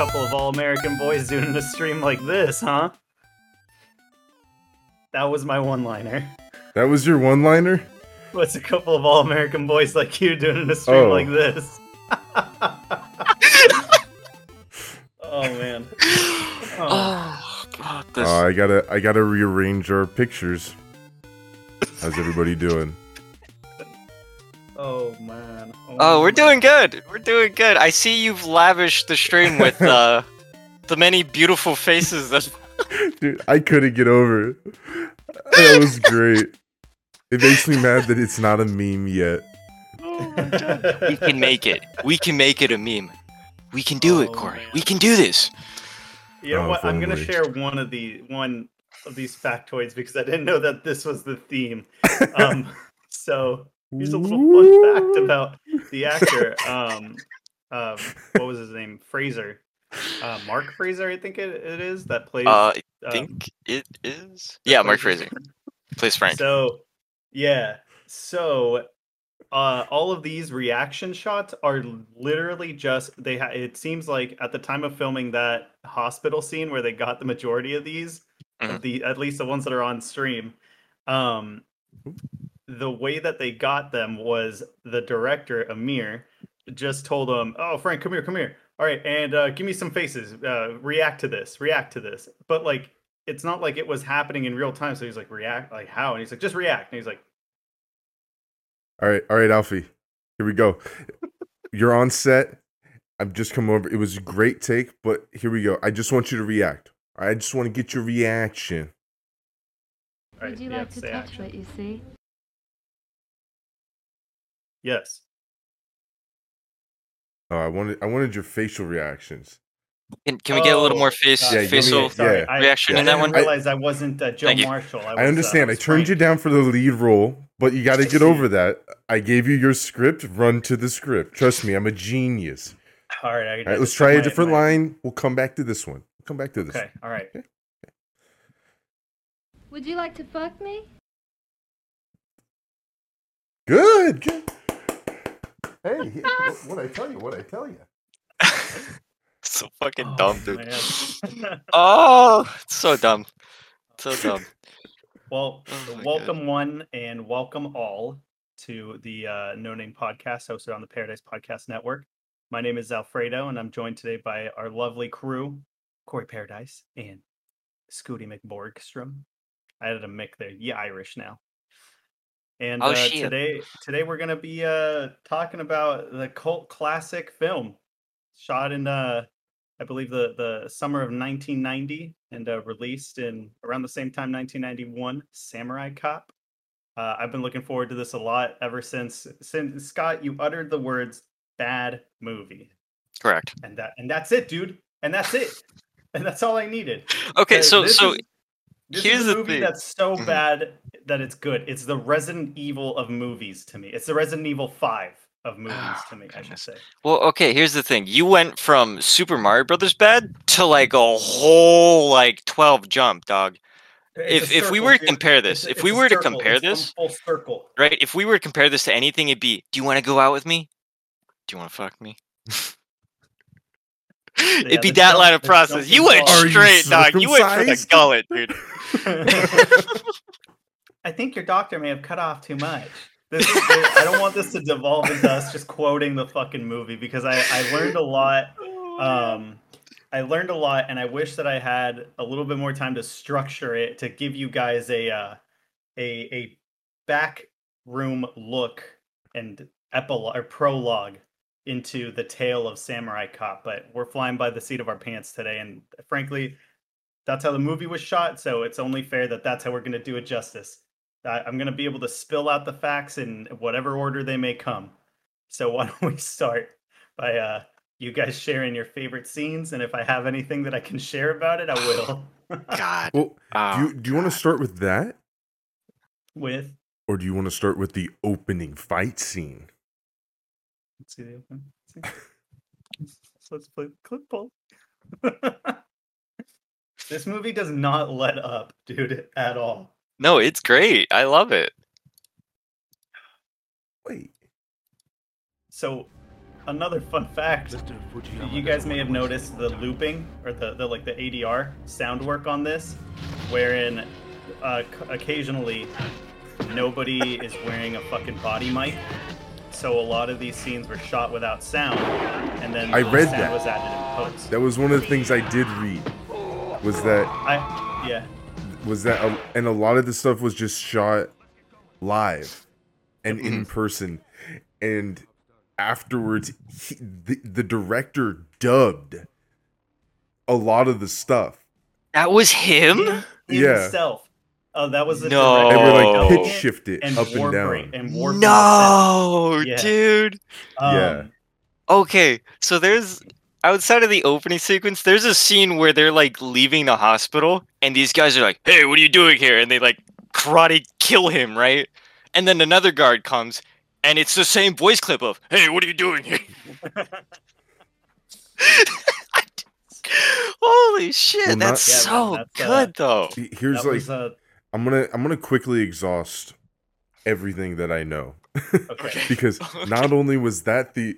couple of all-American boys doing a stream like this, huh? That was my one-liner. That was your one-liner? What's a couple of all-American boys like you doing a stream Oh. like this? oh man. Oh. Oh god, this. Uh, I gotta I gotta rearrange our pictures. How's everybody doing? Oh man. oh, we're man. doing good. We're doing good. I see you've lavished the stream with uh, the many beautiful faces that. Dude, I couldn't get over it. That was great. It makes me mad that it's not a meme yet. we can make it. We can make it a meme. We can do it, Oh, Corey. man. We can do this. You know Oh, what? I'm gonna finally. share one of the one of these factoids because I didn't know that this was the theme. Um, so here's a little fun fact about the actor. Um, um, what was his name? Frazer. Uh, Mark Frazer, I think it, it is that plays. Uh, I um, think it is. Yeah, Mark Frazer plays Frank. So, yeah. So, uh, all of these reaction shots are literally just they. Ha- it seems like at the time of filming that hospital scene where they got the majority of these, of Mhm. the at least the ones that are on stream, um, the way that they got them was the director Amir just told them, "Oh, Frank, come here, come here. All right, and uh, give me some faces. Uh, react to this. React to this." But like, it's not like it was happening in real time. So he's like, "React? Like how?" And he's like, "Just react." And he's like, All right, all right, Alfie. Here we go. You're on set. I've just come over. It was a great take, but here we go. I just want you to react. All right, I just want to get your reaction. All right, Would you yeah, like to touch action. what you see? Yes. Oh, I wanted I wanted your facial reactions. Can, can we get a little Oh, more face God, Yeah, give me facial? Sorry, yeah. I, reaction I in that didn't one? realize I wasn't uh, Joe Thank you. Marshall. I, I understand. Uh, I turned you Frank. down for the lead role, but you got to get over that. I gave you your script. Run to the script. Trust me, I'm a genius. All right, I, All right, let's try a different line. We'll come back to this one. We'll come back to this. Okay, all right. Would you like to fuck me? Good. Good. Hey, what I tell you? What I tell you? so fucking Oh, dumb, dude. Oh, it's so dumb. So dumb. Well, Oh my God. welcome one and welcome all to the uh, No Name Podcast hosted on the Paradise Podcast Network. My name is Alfredo, and I'm joined today by our lovely crew, Corey Paradise and Scooty McBorgstrom. I added a Mick there. Yeah, Irish now. And Oh, uh, today, today we're gonna be uh, talking about the cult classic film shot in uh, I believe the the summer of 1990 and uh, released in around the same time 1991 Samurai Cop. Uh, I've been looking forward to this a lot ever since since Scott you uttered the words bad movie Correct. and that and that's it dude and that's it and that's all I needed. Okay, so so is- this here's is the a movie thing. that's so Mhm. bad that it's good. It's the Resident Evil of movies to me. It's the Resident Evil 5 of movies Oh, to me, I should say. well, okay. Here's the thing. You went from Super Mario Brothers bad to like a whole like twelve jump, dog. It's If- a if we were to compare this, It's if it's we a were to compare It's this- full circle. Right? If we were to compare this to anything, it'd be, do you want to go out with me? Do you want to fuck me? it'd be that line of process. You went involved. Are you straight, dog. You went for the circumcised? gullet, dude. I think your doctor may have cut off too much. This is, I don't want this to devolve into us just quoting the fucking movie because I, I learned a lot. Um, I learned a lot, and I wish that I had a little bit more time to structure it to give you guys a uh, a a back room look and epilogue or prologue into the tale of Samurai Cop. But we're flying by the seat of our pants today, and frankly, that's how the movie was shot. So it's only fair that that's how we're going to do it justice. I, I'm going to be able to spill out the facts in whatever order they may come. So why don't we start by uh, you guys sharing your favorite scenes, and if I have anything that I can share about it, I will. God. Well, Oh, do you do you want to start with that, With or do you want to start with the opening fight scene? Let's see the open. let's see. So let's play the clip ball. this movie does not let up, dude, at all. No, it's great. I love it. Wait, So another fun fact. You guys may have noticed the looping or the, the like the ADR sound work on this, wherein uh, occasionally nobody is wearing a fucking body mic. So a lot of these scenes were shot without sound, and then I the read sound that. was added in post. That was one of the things I did read. Was that I yeah. was that a, and a lot of the stuff was just shot live and mm-hmm. in person and afterwards he, the, the director dubbed a lot of the stuff That was him? Yeah. Himself. Oh, that was the No. and director we're like pitch shift it and up and warping- down and No, Yeah. dude. the sound. Yeah. Um, Okay, so there's outside of the opening sequence, there's a scene where they're like leaving the hospital, and these guys are like, "Hey, what are you doing here?" And they like karate kill him, right? And then another guard comes, and it's the same voice clip of, "Hey, what are you doing here?" Holy shit, Well, not- that's Yeah, so man, that's, uh, good though. here's that like was, uh, i'm gonna i'm gonna quickly exhaust everything that i know okay. because not only was that the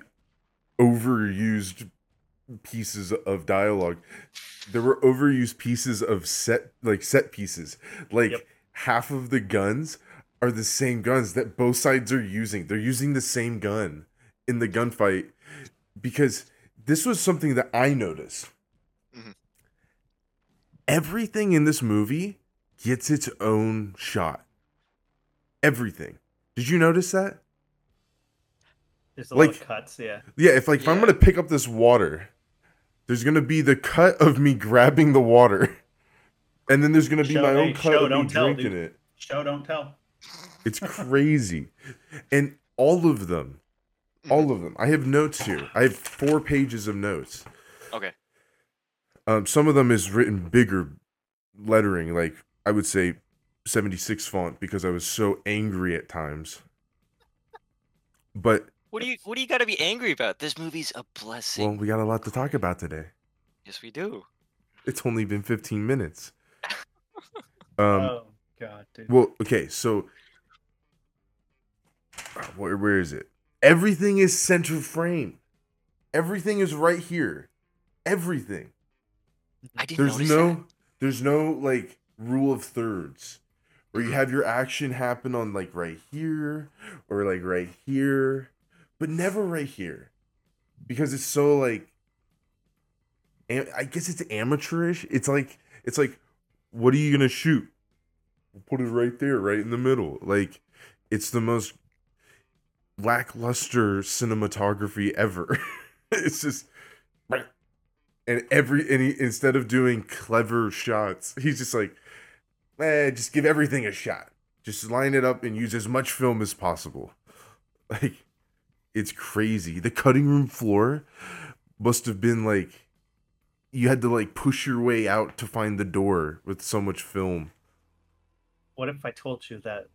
overused pieces of dialogue there were overused pieces of set like set pieces like Yep. half of the guns are the same guns that both sides are using they're using the same gun in the gunfight because this was something that i noticed Mhm. everything in this movie gets its own shot everything did you notice that There's a lot of like- cuts, yeah. yeah, if like if I'm gonna pick up this water, there's gonna be the cut of me grabbing the water, and then there's gonna be Show- my hey, own cut show, of me don't tell, drinking dude. it. Show don't tell. It's crazy, and all of them, all of them. I have notes here. I have four pages of notes. Okay. Um, some of them is written bigger lettering, like I would say 76 font, because I was so angry at times. But What do you what do you got to be angry about? This movie's a blessing. well, we got a lot to talk about today. yes, we do. It's only been 15 minutes. Um, oh god, dude. well, okay, so uh, where, where is it? Everything is center frame. Everything is right here. Everything. I didn't There's notice no that. there's no like rule of thirds where you have your action happen on like right here or like right here, but never right here. Because it's so like I guess it's amateurish. It's like it's like what are you going to shoot? Put it right there, right in the middle. Like it's the most lackluster cinematography ever. it's just and every and he, instead of doing clever shots, he's just like, eh, just give everything a shot. Just line it up and use as much film as possible. Like, it's crazy. The cutting room floor must have been like, you had to like push your way out to find the door with so much film. What if I told you that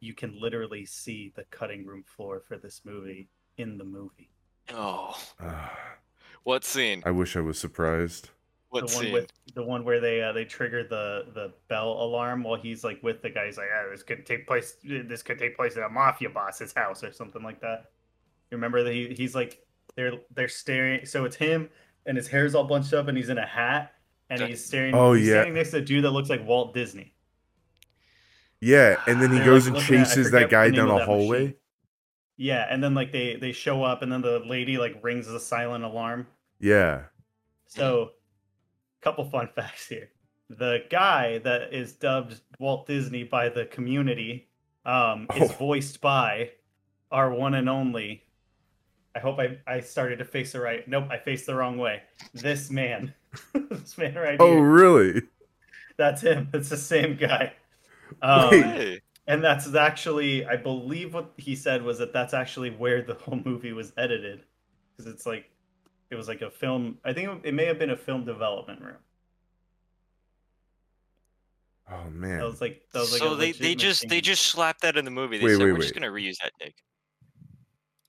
you can literally see the cutting room floor for this movie in the movie? Oh, Ah, what scene? I wish I was surprised. What the one scene? with the one where they uh, they trigger the the bell alarm while he's like with the guy. He's like, "Ah, this could take place. This could take place at a mafia boss's house or something like that." You remember that he, he's like they're they're staring. So it's him and his hair's all bunched up and he's in a hat and he's staring. Oh, he's yeah. standing next to a dude that looks like Walt Disney. Yeah, and then he They're, goes like, and looking at- chases that guy down a hallway. machine. Yeah, and then like they they show up and then the lady like rings the silent alarm. Yeah. So, couple fun facts here. The guy that is dubbed Walt Disney by the community um, is Oh. voiced by our one and only. I hope I, I started to face the right. Nope, I faced the wrong way. This man. this man right Oh, here. Oh, really? That's him. It's the same guy. Um, Wait. Hey, and that's actually, I believe what he said was that that's actually where the whole movie was edited, because it's like, it was like a film. I think it may have been a film development room. Oh man. That was like that was like. so they, they legit just they just slapped that in the movie. They Wait, said wait, we're just gonna reuse that take.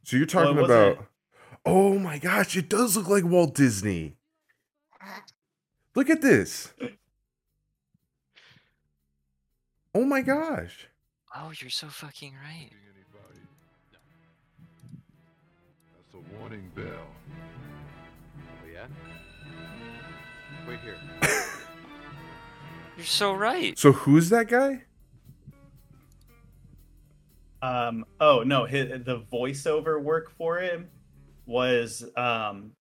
So you're talking wasn't- about Oh my gosh, it does look like Walt Disney. Look at this. Oh my gosh. Oh, you're so fucking right. Anybody. That's a warning bell. Oh yeah. Wait here. You're so right. So who's that guy? Um. Oh no, his, the voiceover work for him was um,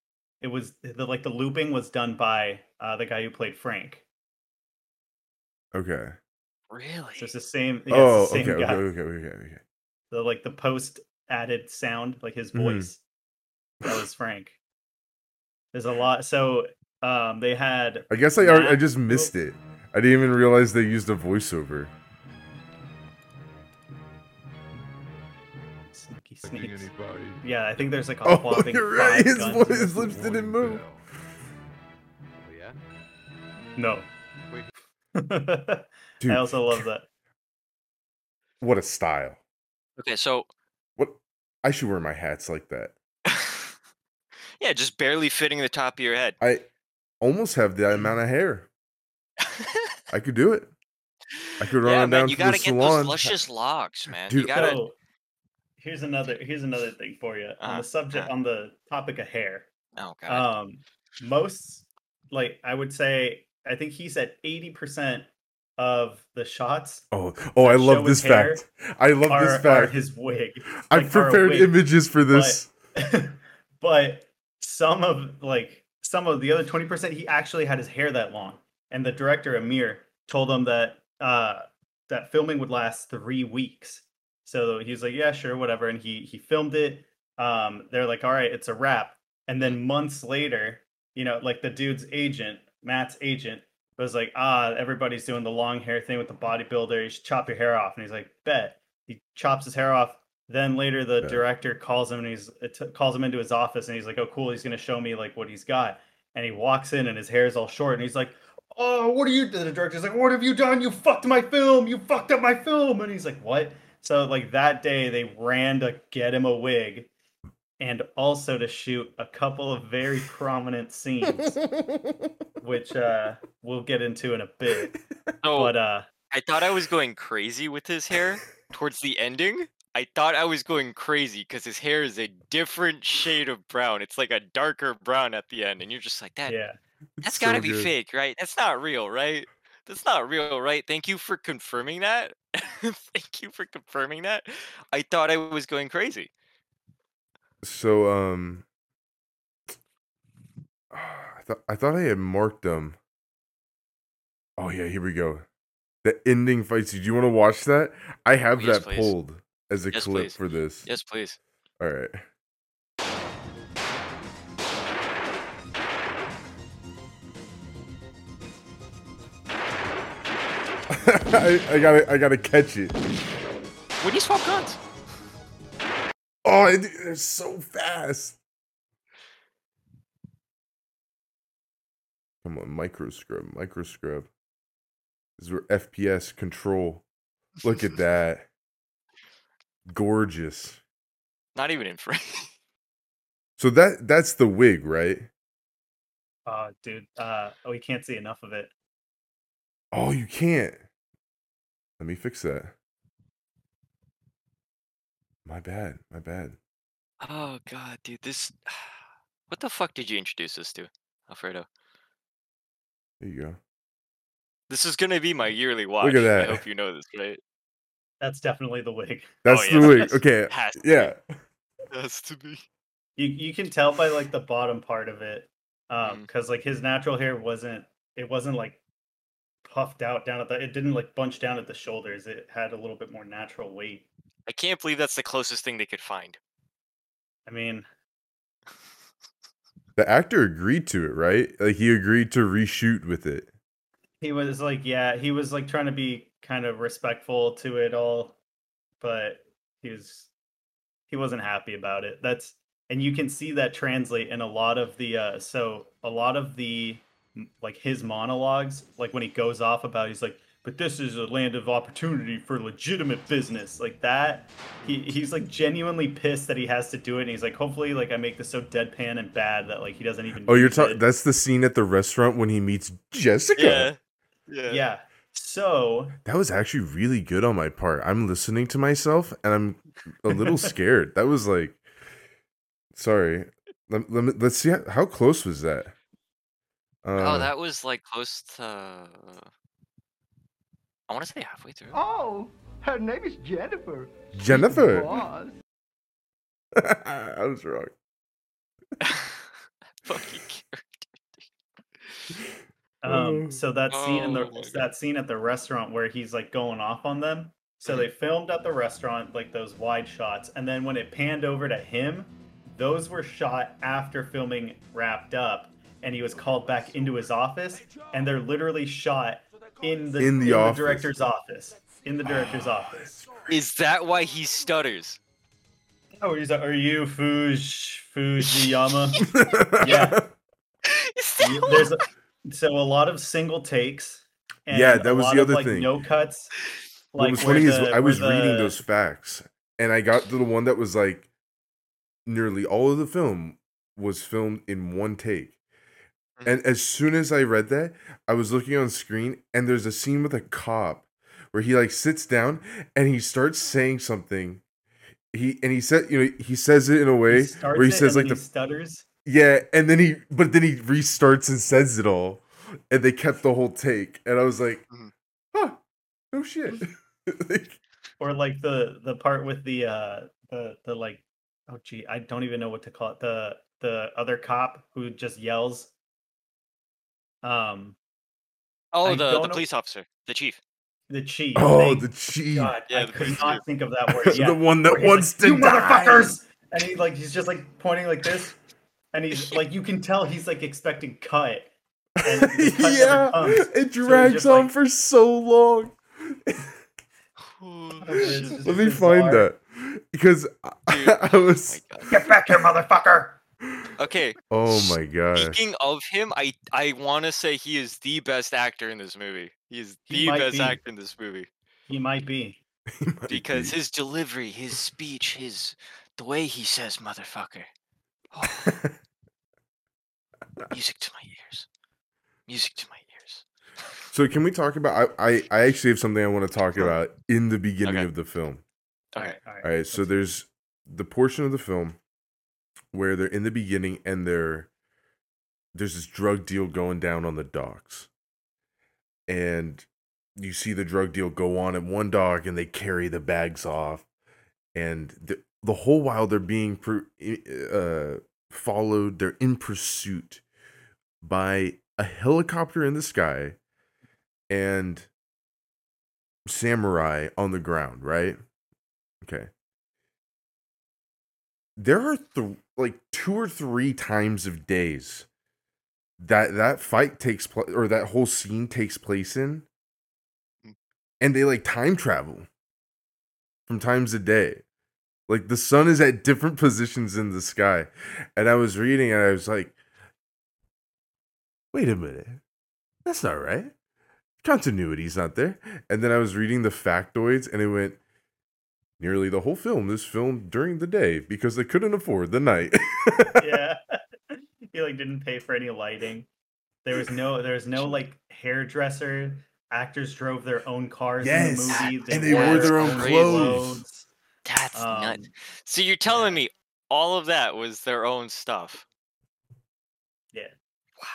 it was the like the looping was done by uh the guy who played Frank. Okay. Really? So it's the same. Yeah, oh, the okay, same okay, guy. okay, okay, okay. The like the post added sound, like his Mhm. voice. That was Frank. There's a lot. So um, they had I guess I already, I just missed it. I didn't even realize they used a voiceover. sneaky sneaks. Yeah, I think there's like a Oh, whopping you're right. His guns voice- his lips didn't move. Oh yeah. No. Wait. Dude, I also love that. what a style. Okay, so What I should wear my hats like that. yeah, just barely fitting the top of your head. I almost have that amount of hair. I could do it. I could run yeah, on man, down you to gotta the get salon. those luscious locks, man. you Dude, gotta. So here's another here's another thing for you on Uh-huh, the subject uh-huh. on the topic of hair. Oh god. Um, most like I would say, I think he said eighty percent of the shots Oh, oh, I love this fact. I love are, this fact. his wig. I've like, are prepared images for this. but some of like some of the other 20% he actually had his hair that long and the director amir told him that uh that filming would last three weeks so he was like yeah sure whatever and he he filmed it um they're like all right it's a wrap and then months later you know like the dude's agent matt's agent was like ah everybody's doing the long hair thing with the bodybuilder. You should chop your hair off. And he's like bet. He chops his hair off. Then later the Yeah. director calls him and he's it t- calls him into his office and he's like oh cool. He's gonna show me like what he's got. And he walks in and his hair is all short and he's like oh what are you the director's like what have you done? You fucked my film. You fucked up my film. And he's like what? So like that day they ran to get him a wig and also to shoot a couple of very prominent scenes which uh we'll get into in a bit so but uh I thought I was going crazy with his hair towards the ending. I thought I was going crazy because his hair is a different shade of brown. It's like a darker brown at the end, and you're just like that. yeah That's It's got to so be good. fake, right? That's not real, right? That's not real, right? Thank you for confirming that. Thank you for confirming that. I thought I was going crazy. So um I thought I thought I had marked them. Oh yeah, here we go. The ending fight scene. Do you want to watch that? I have Yes, that please. pulled as a Yes, clip please. for this. Yes, please. All right. I, I gotta I gotta catch it. When do you swap guns? Oh, it, they're so fast. Come on, micro scrub, micro scrub. This is where FPS control. Look at that. Gorgeous. Not even in frame. So that that's the wig, right? oh dude uh oh we can't see enough of it Oh, you can't. Let me fix that. My bad. My bad. oh god, dude, this. What the fuck did you introduce this to, Alfredo? There you go. This is gonna be my yearly watch. Look at that. I hope you know this, right? that's definitely the wig That's yeah. the wig. Okay. Has to be. Yeah. Has to be. you you can tell by like the bottom part of it um Mm. because like his natural hair wasn't it wasn't like puffed out down at the it didn't like bunch down at the shoulders it had a little bit more natural weight I can't believe that's the closest thing they could find. i mean The actor agreed to it, right? Like he agreed to reshoot with it. he was like yeah he was like trying to be kind of respectful to it all but he was he wasn't happy about it that's and you can see that translate in a lot of the uh so a lot of the like his monologues like when he goes off about he's like but this is a land of opportunity for legitimate business like that he, he's like genuinely pissed that he has to do it and he's like hopefully like i make this so deadpan and bad that like he doesn't even Oh, you're talking. That's the scene at the restaurant when he meets Jessica. Yeah. Yeah. yeah so That was actually really good on my part. I'm listening to myself and I'm a little scared. That was like, sorry. let, let me, let's see how, how close was that. Uh, oh, that was like close to. I want to say halfway through. Oh, her name is Jennifer. Jennifer. Boss. I was wrong. Fucking character. Um, so that scene in the Oh my God. that scene at the restaurant where he's like going off on them. So they filmed at the restaurant like those wide shots, and then when it panned over to him, those were shot after filming wrapped up, and he was called back into his office, and they're literally shot in the In the office. director's office. In the director's office. Is that why he stutters? Oh, he's like, "Are you Fuj Fujiyama?" yeah. Is that You- there's a, so a lot of single takes. And Yeah, that a was lot the of, other like, thing. No cuts. what was where funny is I where was reading those facts, and I got to the one that was like nearly all of the film was filmed in one take. Mhm. And as soon as I read that, I was looking on screen, and there's a scene with a cop where he like sits down and he starts saying something. He and he said, you know, he says it in a way starts where he says like the he stutters. yeah, and then he but then he restarts and says it all, and they kept the whole take, and I was like, Mhm. huh, no shit. Like, Or like the the part with the uh the the like oh gee, I don't even know what to call it. The the other cop who just yells. Um oh, I the, don't know- police officer, the chief. the chief. oh, thank the cheat. God, Yeah, I the could not chief. think of that word. Yeah. the one that wants like, to you die. motherfuckers and he like he's just like pointing like this and he's like you can tell he's like expecting cut and cut yeah, comes. it drags just, on like- for so long. Oh, It's shit. just Let me find bizarre. that because I, I Oh was. my get back here motherfucker Okay, Oh my god. speaking of him, I I want to say he is the best actor in this movie. He is He the might best be. actor in this movie he might be He might because be. his delivery, his speech, his the way he says "motherfucker." Oh, music to my ears. Music to my ears. So can we talk about? I, I I actually have something I want to talk about in the beginning Okay. of the film. all Okay. right all right, All right, so there's the portion of the film where they're in the beginning and they're there's this drug deal going down on the docks. And you see the drug deal go on at one dock and they carry the bags off and the, the whole while they're being per, uh, followed, they're in pursuit by a helicopter in the sky and samurai on the ground, right? Okay. There are th- like two or three times of days that that fight takes place or that whole scene takes place in Mm. and they like time travel from times a day. Like the sun is at different positions in the sky. And I was reading and I was like, wait a minute. That's not right. Continuity's not there. And then I was reading the factoids and it went, nearly the whole film is filmed during the day because they couldn't afford the night. yeah he like didn't pay for any lighting there was no there was no like hairdresser actors drove their own cars in the movie and they wore their own clothes. That's nuts. Um, So you're telling yeah. me all of that was their own stuff? Yeah. Wow.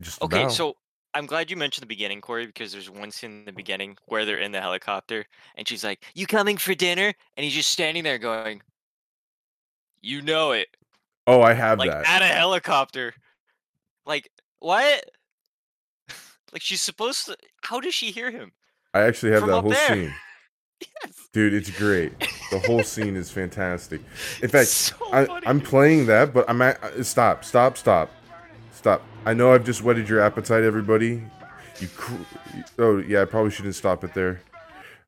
Just Okay, about. so I'm glad you mentioned the beginning, Corey, because there's one scene in the beginning where they're in the helicopter and she's like, You coming for dinner? And he's just standing there going, You know it. oh, I have Like that. at a helicopter. Like, what? like she's supposed to how does she hear him? I actually have from that whole there. scene. Yes. Dude, it's great. The whole scene is fantastic. In fact, so I, I'm playing that, but I'm at. uh, Stop, stop, stop. Stop. I know I've just whetted your appetite, everybody. You. Cr- oh, yeah, I probably shouldn't stop it there.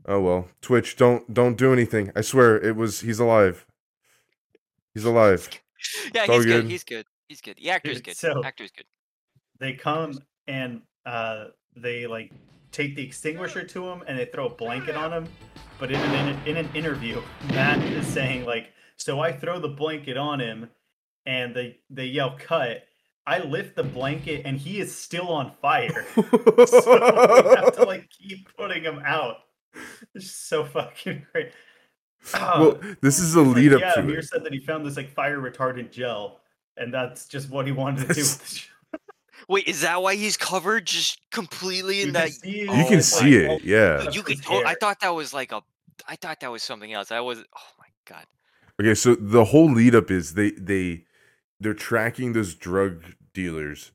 Oh well, Twitch, don't don't do anything. I swear it was. He's alive. He's alive. Yeah, it's he's good. good. He's good. He's good. The actor's Dude, good. so- Actor's good. they come and uh they like take the extinguisher to him and they throw a blanket on him but in an in an interview matt is saying like so i throw the blanket on him and they they yell cut i lift the blanket and he is still on fire so we have to like keep putting him out it's so fucking great well, Oh, this is a it's like, lead up yeah to Amir it. said that he found this like fire retardant gel and that's just what he wanted to do. With the. Wait, is that why he's covered just completely in You that? can see, You Oh can see it, oh yeah. You could. Oh, I thought that was like a. I thought that was something else. I was. Oh my god. Okay, so the whole lead up is they they they're tracking this drug dealers,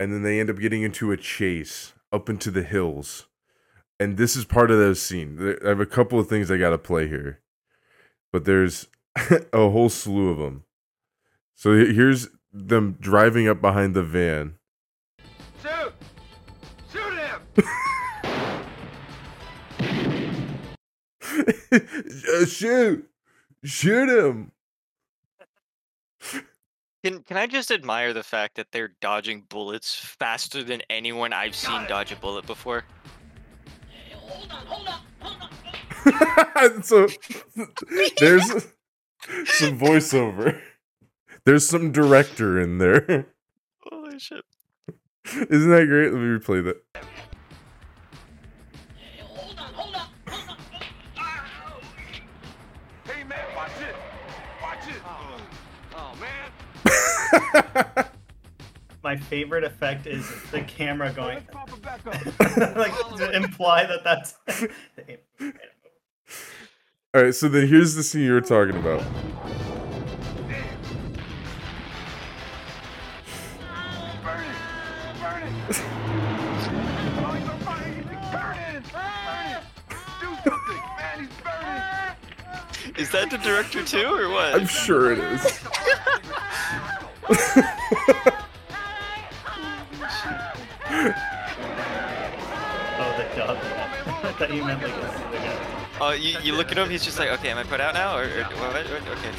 and then they end up getting into a chase up into the hills, and this is part of those scene. I have a couple of things I got to play here, but there's a whole slew of them. So here's them driving up behind the van. Shoot! Shoot him! Shoot, shoot him. Can Can I just admire the fact that they're dodging bullets faster than anyone I've seen dodge a bullet before? so there's some voiceover. There's some director in there. Holy shit! Isn't that great? Let me replay that. My favorite effect is the camera going Let's pop it back up. like to imply that that's. All right, so then here's the scene you were talking about. Burn it! Burn it! He's on fire! He's burning! Burn it! Do something! Man, he's burning! Is that the director too, or what? I'm sure it is. Oh, the dub. I thought you meant like a, like Oh, you, you look at him. He's just like, okay, am I put out now, or, or what, what, what- okay?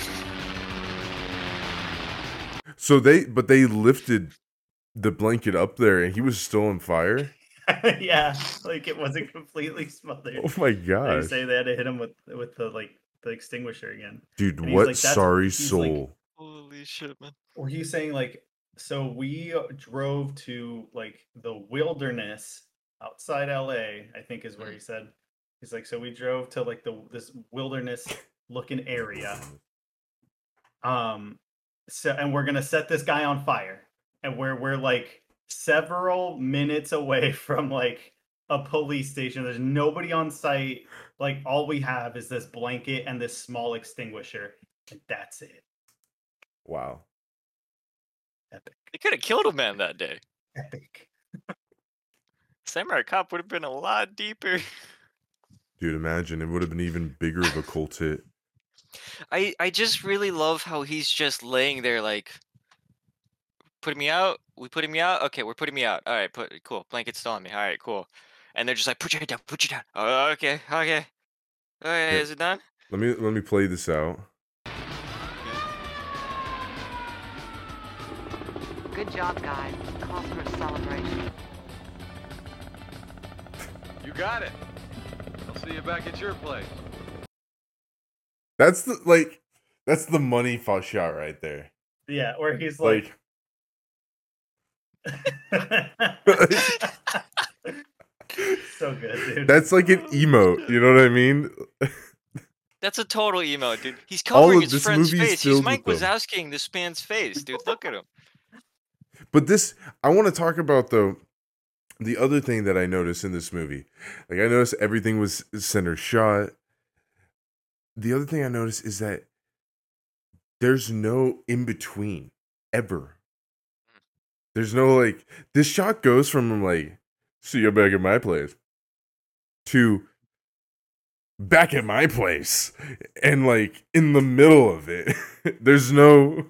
So they, but they lifted the blanket up there, and he was still on fire. yeah, like it wasn't completely smothered. Oh my god! They gosh, say they had to hit him with with the like the extinguisher again. dude! What like, sorry he's like- soul. Holy shit, man! Or he's saying like, so we drove to like the wilderness outside LA. I think is where he said. He's like, so we drove to like the this wilderness looking area. Um, so and we're gonna set this guy on fire, and we're we're like several minutes away from like a police station. There's nobody on site. Like all we have is this blanket and this small extinguisher, and that's it. Wow. Epic, They could have killed a man that day. epic. Samurai Cop would have been a lot deeper. Dude, imagine it would have been even bigger of a cult hit. I I just really love how he's just laying there like putting me out. We putting me out. Okay, we're putting me out. All right, put cool. Blanket's still on me. All right, cool. And they're just like, put your head down. Put your down. Oh, okay, okay. Okay, Yeah. is it done? Let me let me play this out. Good job, guys. Cause for a celebration. You got it. I'll see you back at your place. That's the like that's the money fuck shot right there. Yeah, where he's like, Like so good, dude. that's like an emote, you know what I mean? That's a total emo, dude. He's All covering his friend's face. He's Mike with them. Wazowskiing this man's face, dude. Look at him. But this, I want to talk about though. The other thing that I noticed in this movie, like I noticed everything was center shot. The other thing I noticed is that there's no in between ever. There's no like this shot goes from like see you back at my place to back at my place and like in the middle of it there's no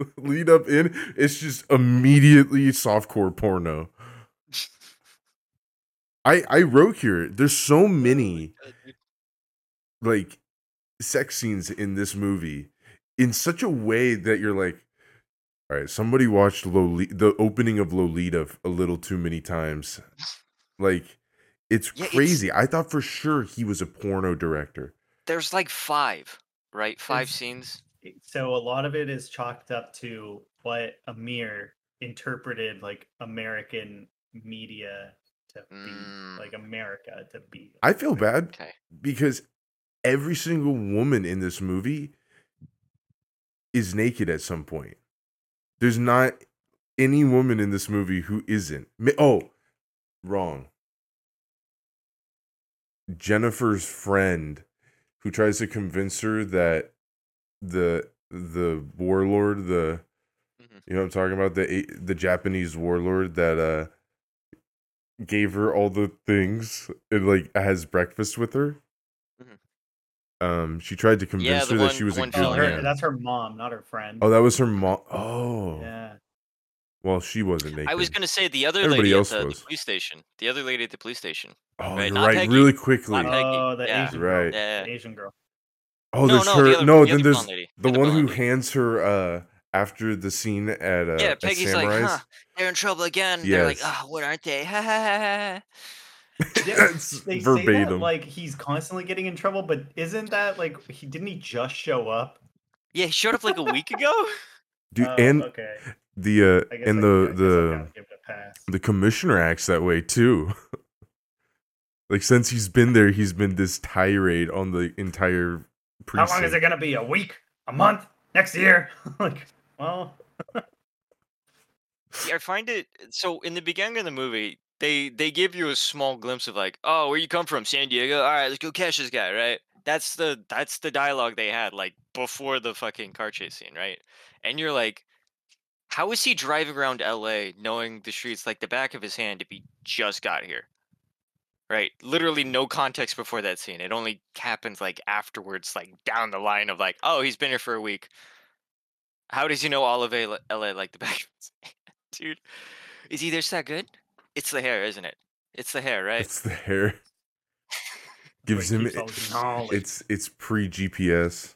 lead up in it's just immediately softcore porno. I i wrote here there's so many like sex scenes in this movie in such a way that you're like all right somebody watched Lolita, the opening of lolita a little too many times. Like it's Yeah, it's- crazy. I thought for sure he was a porno director. There's like five, right? Five It's- scenes. So a lot of it is chalked up to what Amir interpreted like American media to be, Mm. like America to be. i feel bad Okay. because every single woman in this movie is naked at some point There's not any woman in this movie who isn't. Oh, wrong. Jennifer's friend who tries to convince her that the the warlord, the Mhm. you know what I'm talking about, the the Japanese warlord that uh gave her all the things and like has breakfast with her. Mhm. Um, she tried to convince the her that she was a one good Oh, her, man. that's her mom, not her friend. Oh, that was her mom. Oh, yeah. well, she wasn't naked. I was gonna say the other Everybody lady else at the, the police station. The other lady at the police station. Oh, right, you're right. Peggy. Really quickly. Oh, the yeah. Asian girl. Right. Yeah. The Asian girl. Oh, No, there's no, her. the other- no, the then there's lady. the The one who lady. hands her uh after the scene at uh yeah, at Peggy's like, huh? They're in trouble again. They're like, Yes. oh, what aren't they? Ha ha ha ha. That's they say that verbatim. like he's constantly getting in trouble, but isn't that like he didn't he just show up? Yeah, he showed up like a week ago. Dude, Oh, and okay, the uh and I, the I the kinda give it a pass. the commissioner acts that way too. like since he's been there, he's been this tirade on the entire How long is it gonna be? A week? A month? Next year? like, well, See, I find it so in the beginning of the movie, they they give you a small glimpse of like, oh, where you come from, San Diego. All right, let's go catch this guy, right? That's the that's the dialogue they had like before the fucking car chase scene, right? And you're like, how is he driving around LA knowing the streets like the back of his hand if he just got here? Right? Literally no context before that scene. It only happens like afterwards, like down the line of like, oh, he's been here for a week. How does he know all of LA, LA like the back of his hand? Dude, is he just that good? It's the hair, isn't it? It's the hair, right? It's the hair. Gives like, him keeps all his knowledge. it's it's pre GPS.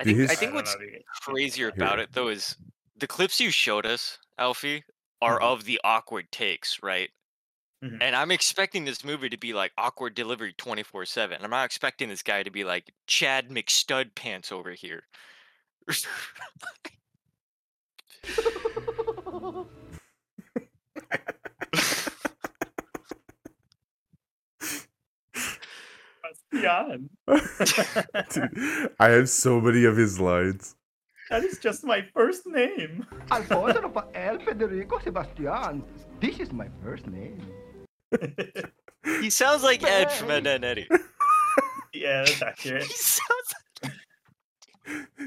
I Dude, think I think what's know if you crazier Here. about it though is the clips you showed us, Alfie, are Mhm. of the awkward takes, right? Mhm. And I'm expecting this movie to be like awkward delivery 24 7. I'm not expecting this guy to be like Chad McStud pants over here. Dude, I have so many of his lines. That is just my first name. Alfonso Rafael Federico Sebastian. This is my first name. he sounds like Ed from Ed, Edd and Eddy. yeah, that's accurate. He sounds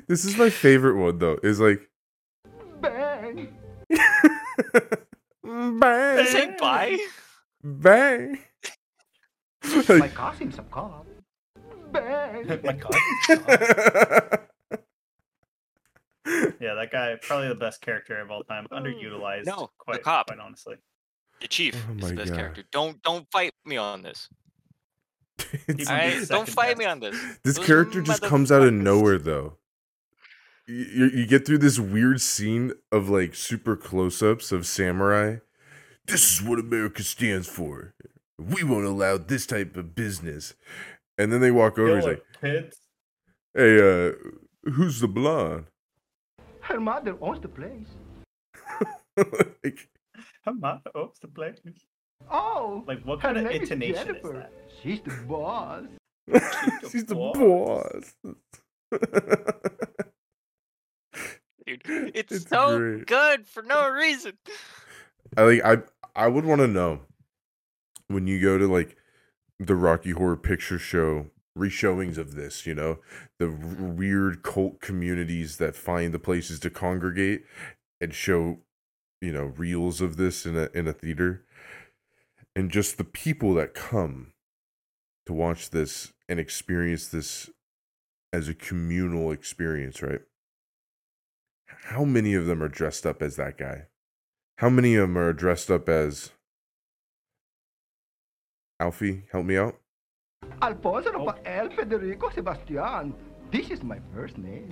This is my favorite one though. Is like Bang! bang, say bye. bang. My Like, cousin's a cop. Bang! my God. Yeah, that guy probably the best character of all time. Underutilized. No, the quite, cop. quite honestly. The chief Oh is my the best God. character. Don't don't fight me on this. It's- He would be Alright? the Don't second fight me on this. this Those character just comes out of nowhere though. You, you you get through this weird scene of like super close-ups of samurai. This is what America stands for. We won't allow this type of business. And then they walk over. He's Kill like, kids. "Hey, uh, who's the blonde?" Her mother owns the place. like, Her mother owns the place. Oh! Like, what kind of name is intonation is that? She's the boss. She's the boss. boss. Dude, it's, It's so great. good for no reason. I like I I would want to know when you go to like the Rocky Horror Picture Show reshowings of this, you know, the r- weird cult communities that find the places to congregate and show, you know, reels of this in a in a theater and just the people that come to watch this and experience this as a communal experience, right? How many of them are dressed up as that guy? How many of them are dressed up as Alfie? Help me out. Alfonso Oh. Rafael Federico Sebastian. This is my first name.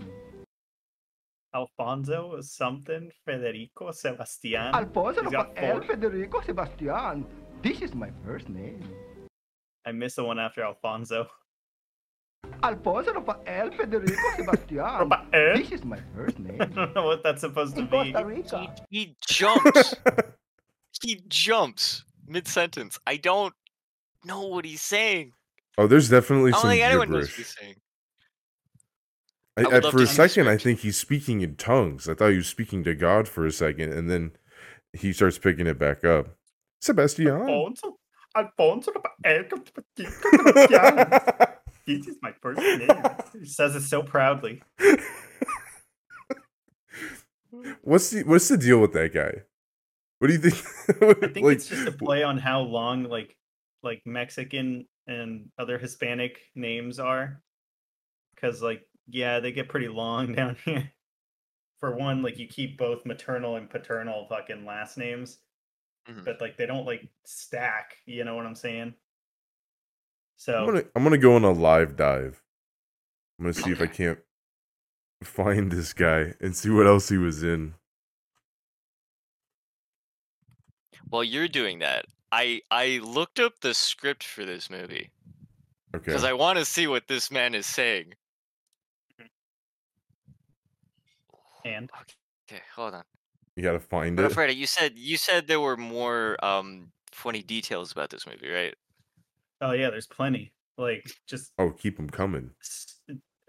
Alfonso something Federico Sebastian. Alfonso He's Rafael. Federico Sebastian. This is my first name. I missed the one after Alfonso. Alfonso Rafael Federico Sebastian. Rafael? Eh? This is my first name. I don't know what that's supposed to In be. Costa Rica. He jumps. he jumps mid sentence. I don't know what he's saying. Oh, there's definitely I don't some think anyone knows what gibberish. he's saying. I, would at, for a second, I think he's speaking in tongues. I thought he was speaking to God for a second, and then he starts picking it back up. Sebastian. Alfonso, Alfonso, Sebastian. This is my first name. He says it so proudly. what's the what's the deal with that guy? What do you think? I think Like, it's just a play on how long like like Mexican and other Hispanic names are. Cause like yeah, they get pretty long down here. For one, like you keep both maternal and paternal fucking last names, Mhm. but like they don't like stack. You know what I'm saying? I'm So gonna I'm gonna go on a live dive. I'm gonna see if I can't find this guy and see what else he was in. While you're doing that, I I looked up the script for this movie Okay. because I want to see what this man is saying. and Okay, hold on. You gotta find But it. Alfredo, you said you said there were more um funny details about this movie, right? oh yeah, there's plenty. Like just Oh, keep them coming.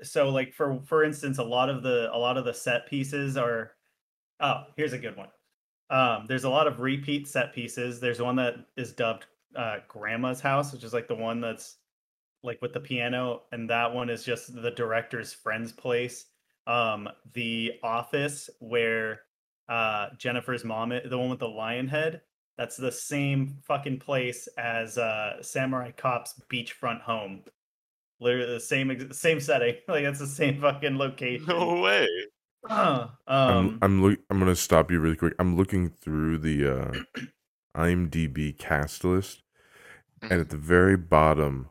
so like for for instance a lot of the a lot of the set pieces are oh here's a good one um there's a lot of repeat set pieces. There's one that is dubbed uh grandma's house which is like the one that's like with the piano and that one is just the director's friend's place. Um the office where uh jennifer's mom the one with the lion head that's the same fucking place as uh samurai cop's beachfront home. Literally the same same setting. Like it's the same fucking location. No way. Uh, I'm um I'm look I'm gonna stop you really quick. I'm looking through the uh IMDb cast list, and Mhm. at the very bottom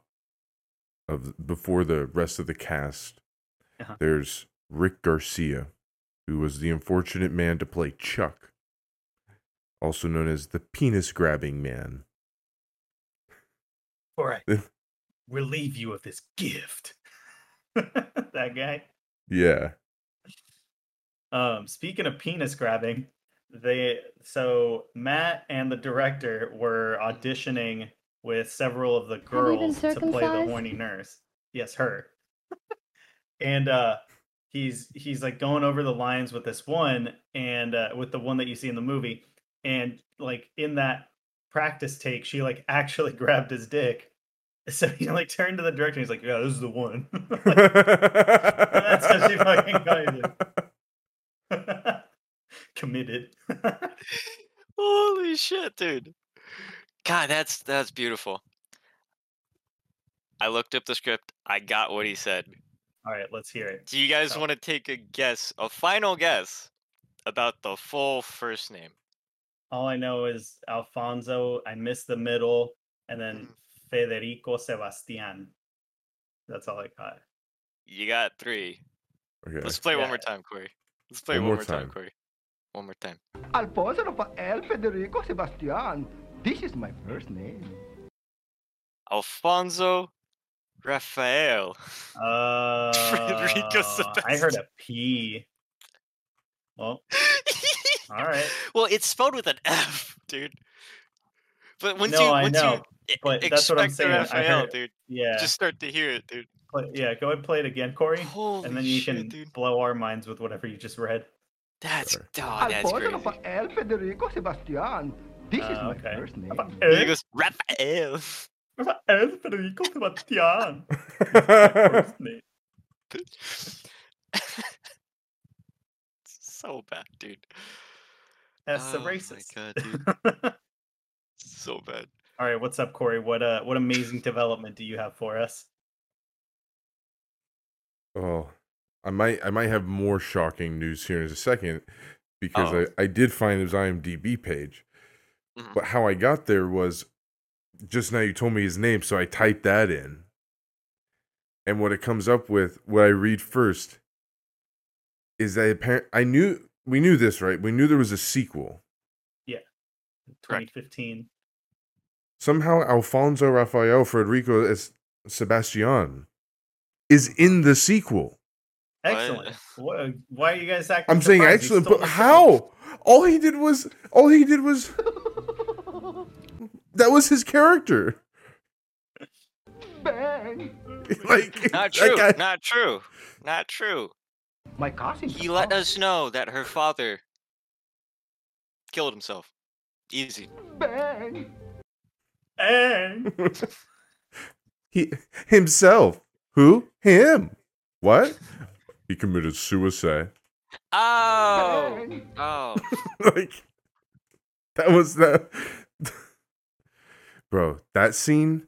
of before the rest of the cast, Uh-huh. there's Rick Garcia, who was the unfortunate man to play Chuck, also known as the penis grabbing man. all right relieve you of this gift that guy Yeah. Um speaking of penis grabbing they so matt and the director were auditioning with several of the girls to play the horny nurse. Yes her. And uh he's he's like going over the lines with this one and uh with the one that you see in the movie. And like in that practice take she like actually grabbed his dick. So he like turned to the director and he's like yeah this is the one. That's how she fucking got committed Holy shit, dude. God, that's that's beautiful. I looked up the script. I got what he said. all right let's hear it Do you guys Oh. want to take a guess, a final guess about the full first name? all i know is alfonso i missed the middle and then mm. federico sebastian that's all i got You got three. Okay. Let's play one more time, Corey. Let's play One one, more more time. time. Corey. One more time. Alfonso Rafael Federico Sebastian. This is my first name. Alfonso Rafael. uh Federico Sebastian. i heard a p well all right well, it's spelled with an F, dude. But once No, you I once know, you but that's what I'm expect the saying, I Raphael, heard- dude, yeah you just start to hear it, dude. Play, yeah go ahead and play it again corey Holy and then you shit, can dude. blow our minds with whatever you just read That's Sorry. oh, that's Alfonso crazy. Rafael Federico Sebastian. This is Uh, my okay. first name. Rafael- He goes Raphael. Rafael Federico Sebastian. First name. so bad, dude. That's the Oh my racist. God, dude. So bad. All right, what's up, Corey? What uh, what amazing development do you have for us? Oh, I might I might have more shocking news here in a second because Oh. I, I did find his IMDb page. Mhm. But how I got there was just now you told me his name, so I typed that in. And what it comes up with, what I read first, is that apparent I knew we knew this, right? We knew there was a sequel. Yeah. 2015. Somehow Alfonso Rafael Federico as Sebastian is in the sequel. Excellent. What, why are you guys acting? I'm saying surprised? He excellent, but how? All he did was all he did was that was his character. Bang! like Not true. guy- Not true. Not true. My cousin. He let us know that her father killed himself. Easy. Ben. And he himself. Who? Him. What? He committed suicide. Oh. Oh. like that was the bro that scene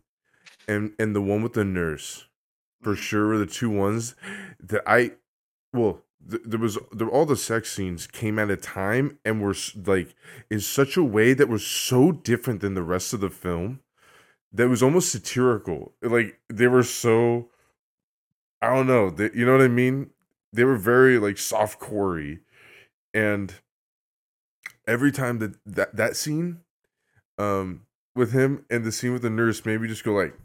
and and the one with the nurse for mm-hmm. sure were the two ones that i well th- there was there, all the sex scenes came at a time and were s- like in such a way that was so different than the rest of the film that was almost satirical like they were so i don't know they, you know what i mean? They were very like soft corey and every time that that that scene um with him and the scene with the nurse made me just go like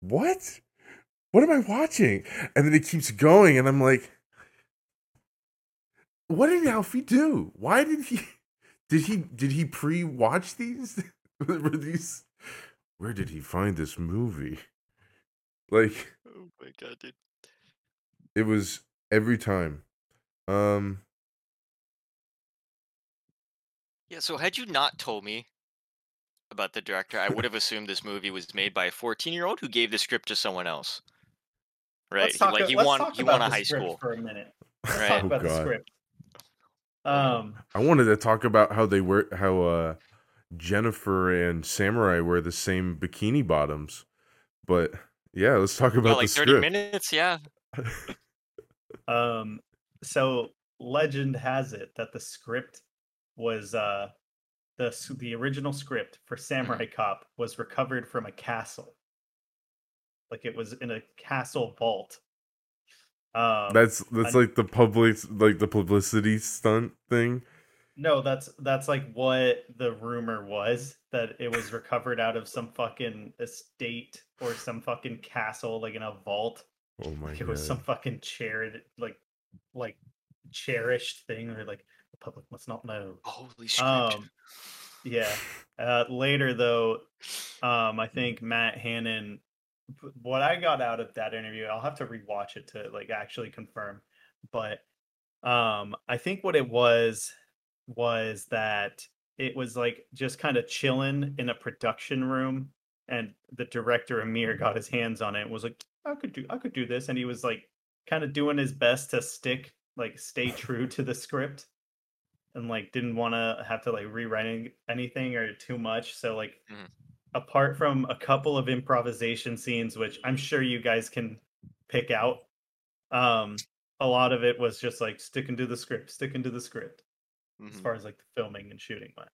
what? What am i watching? And then it keeps going and i'm like what did alfie do? Why did he did he did he pre-watch these? Were these where did he find this movie? Like my god, dude. it was every time um Yeah, so had you not told me about the director, I would have assumed this movie was made by a 14-year-old who gave the script to someone else. Right? let's He, talk, like he won he about won a the high script school. for a minute. Let's Right. talk Oh, about the script. Um, I wanted to talk about how they were how uh Jennifer and Samurai wear the same bikini bottoms. But yeah, let's talk About about like the 30 script. minutes, yeah. Um, so legend has it that the script was uh the the original script for Samurai Cop was recovered from a castle. Like it was in a castle vault. Um, That's that's I- like the public like the publicity stunt thing. No, that's that's like what the rumor was that it was recovered out of some fucking estate or some fucking castle, like in a vault. Oh my Like, god. it was some fucking cherished, like, like cherished thing, or like the public must not know. Holy script. Um, yeah. Uh, later though, um, I think Matt Hannon. What I got out of that interview, I'll have to rewatch it to like actually confirm. But um, I think what it was was that it was like just kind of chilling in a production room, and the director Amir got his hands on it. and Was like, I could do, I could do this, and he was like, kind of doing his best to stick, like, stay true to the script and like didn't want to have to like rewrite anything or too much. So like Mhm. apart from a couple of improvisation scenes, which I'm sure you guys can pick out, um, a lot of it was just like sticking to the script, sticking to the script as Mhm. far as like the filming and shooting went.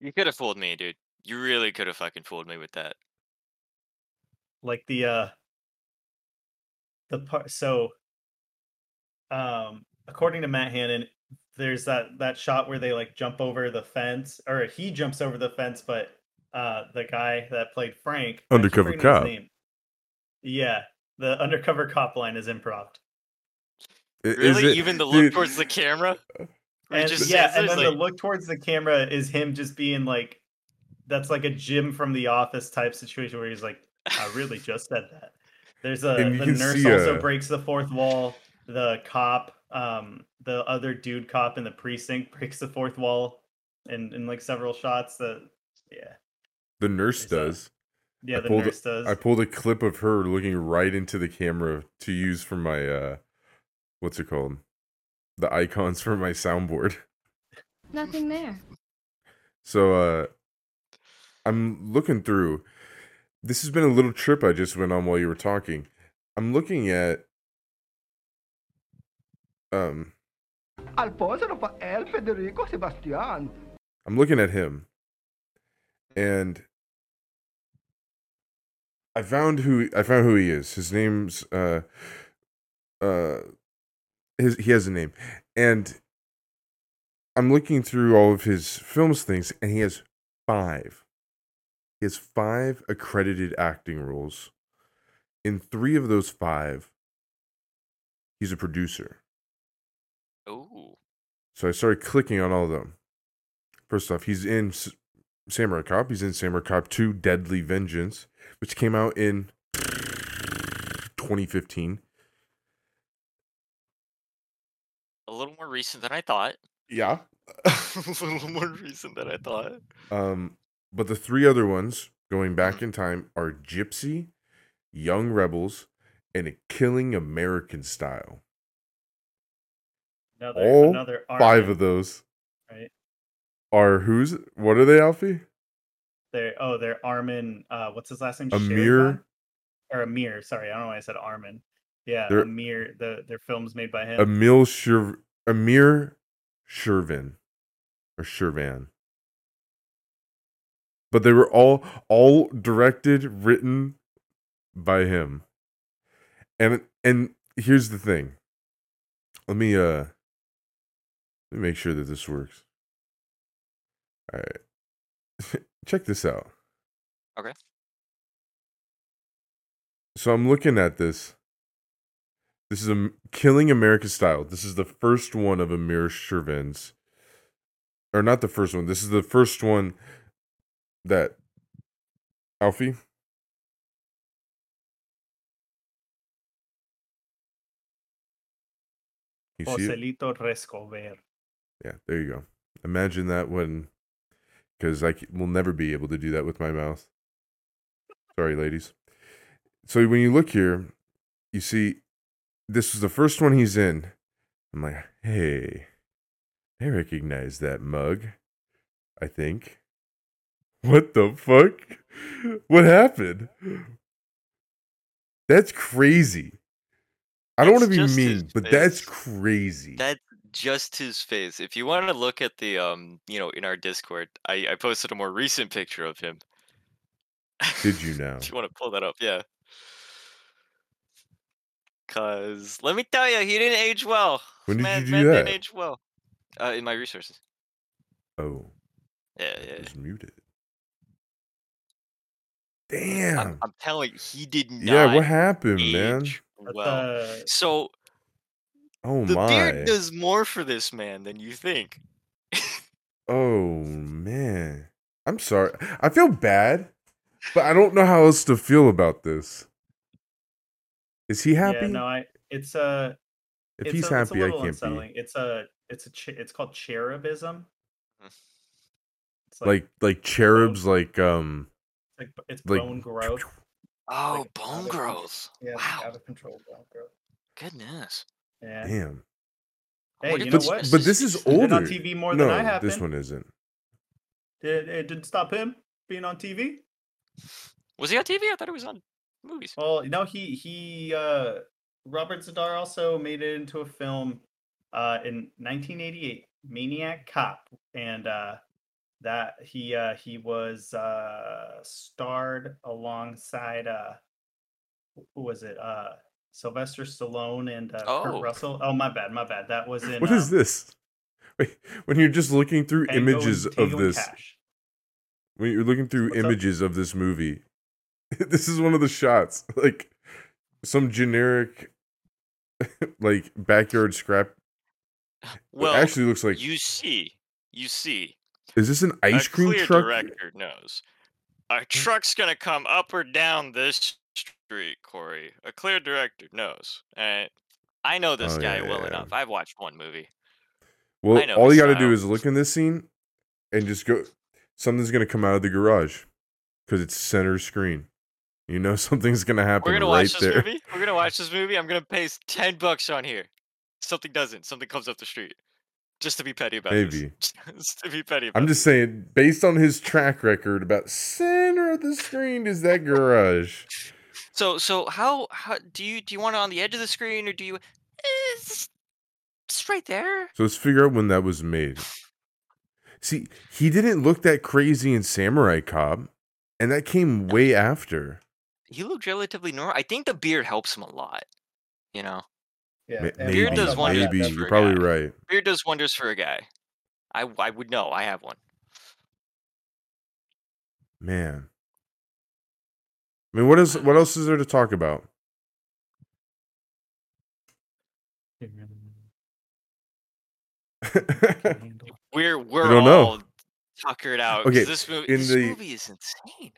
You could have fooled me, dude. You really could have fucking fooled me with that. Like the uh the part so um according to Matt Hannon, there's that that shot where they like jump over the fence or he jumps over the fence, but uh the guy that played Frank Undercover cop. name. Yeah, the undercover cop line is improv. I- is Really? it- Even the look dude, towards the camera? Where he And just yeah, and he's then the look towards the camera is him just being like that's like a Jim from the office type situation where he's like, I really just said that. There's a the nurse see, also uh, breaks the fourth wall. The cop, um, the other dude cop in the precinct breaks the fourth wall in, in like several shots. That yeah. the nurse there's a- does. Yeah, I the pulled- nurse does. I pulled a clip of her looking right into the camera to use for my uh what's it called? The icons for my soundboard. Nothing there. So uh I'm looking through. This has been a little trip I just went on while you were talking. I'm looking at um Alfonso Rafael Federico Sebastian. I'm looking at him. And I found who I found who he is. His name's uh uh his he has a name. And I'm looking through all of his films things and he has 5. He has 5 accredited acting roles. In 3 of those 5 he's a producer. Oh. So I started clicking on all of them. First off, he's in S- Samurai Cop. He's in Samurai Cop 2 Deadly Vengeance, which came out in 2015. Recent than I thought. Yeah. a little more recent than I thought. Um, but the three other ones going back in time are Gypsy, Young Rebels, and a Killing American Style. Another, All another Five of those right? are who's? What are they, Alfie? They're oh, they're Armin. Uh, what's his last name? Amir? Or Amir? Sorry, I don't know why I said Armin. Yeah, They're- Amir. The their films made by him. Emil Shir- Amir Shervin or Shervan. But they were all all directed, written by him. And and here's the thing. Let me uh let me make sure that this works. All right. Check this out. Okay. So I'm looking at this. This is a Killing America Style. This is the first one of Amir Shervin's. Or not the first one. This is the first one that Alfie. You? Joselito Rescover. Yeah, there you go. Imagine that when, because I will never be able to do that with my mouth. Sorry, ladies. So when you look here, you see this is the first one he's in. I'm like, hey, I recognize that mug. I think. What the fuck? What happened? That's crazy. I don't want to be mean, but that's crazy. That's just his face. If you want to look at the um, you know, in our Discord, I I posted a more recent picture of him. Did you now? if you want to pull that up, yeah. Cause let me tell you, he didn't age well. When did man, you do man that? didn't age well. Uh, in my resources. Oh, Yeah, yeah. was muted. I'm, Damn. I'm telling you, he did not Yeah, what happened, man? age That's, well. uh, So Oh the my. beard does more for this man than you think. Oh man. I'm sorry. I feel bad, but I don't know how else to feel about this. Is he happy? Yeah, no, I. It's a. if it's he's a, it's a happy, I little can't unsettling. It's a. It's a. It's called cherubism. It's be like like cherubs, like um, like it's like bone growth. Oh, Like, bone out of- growth. Yeah, it's wow. out of control bone growth. Goodness. Yeah. damn. Hey, you if know But what? but this is face? He's been older. on TV more no, than I have this been. one isn't. It, it didn't stop him being on TV. Was he on TV? I thought he was on movies. Well, no, he he uh Robert Z'Dar also made it into a film uh in 1988, Maniac Cop, and uh that he uh he was uh starred alongside uh who was it? Uh Sylvester Stallone and uh, Oh. Kurt Russell. Oh, my bad, my bad. That was in What is um, this? Wait, when you're just looking through Tango images of this, Cash. when you're looking through What's up? images of this movie, this is one of the shots. Like some generic, like backyard scrap. Well, it actually looks like. you see, you see, is this an ice a cream clear truck? director knows. A truck's gonna come up or down this street, Corey. A clear director knows. And I know this Oh, guy yeah, well yeah, enough. I've watched one movie. Well, all you got to do is look in this scene and just go. Something's gonna come out of the garage because it's center screen. You know something's gonna happen We're gonna right watch this there. movie. We're gonna watch this movie. I'm gonna pay ten bucks on here. Something doesn't. Something comes up the street. Just to be petty about Maybe. this. Just to be petty about I'm just saying, based on his track record, about center of the screen is that garage. So so how how do you do you want it on the edge of the screen or do you? Eh, It's, it's right there. So let's figure out when that was made. See, he didn't look that crazy in Samurai Cop, and that came way after. He looked relatively normal. I think the beard helps him a lot. You know, Yeah, Ma- and maybe, Beard does wonders maybe for you're a probably guy. right. beard does wonders for a guy. I I would know. I have one. Man, I mean, what is what else is there to talk about? We're we're don't know. all tuckered out. 'cause Okay, this movie in this the- movie is insane.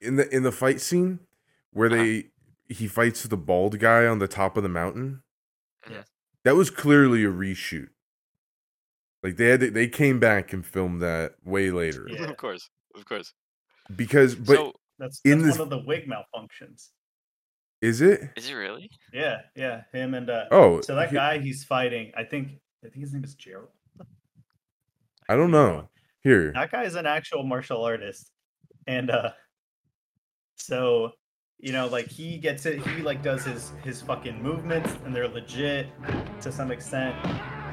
in the in the fight scene where Uh-huh. they he fights the bald guy on the top of the mountain. Yeah. That was clearly a reshoot. Like they had to, they came back and filmed that way later Yeah. of course, of course. because but so That's, In that's this- one of the wig malfunctions. is it? is it really? Yeah, yeah. Him and uh Oh, so that he- guy he's fighting, I think I think his name is Gerald. I don't know. Here, That guy is an actual martial artist. And uh so you know, like he gets it, he like does his his fucking movements and they're legit to some extent.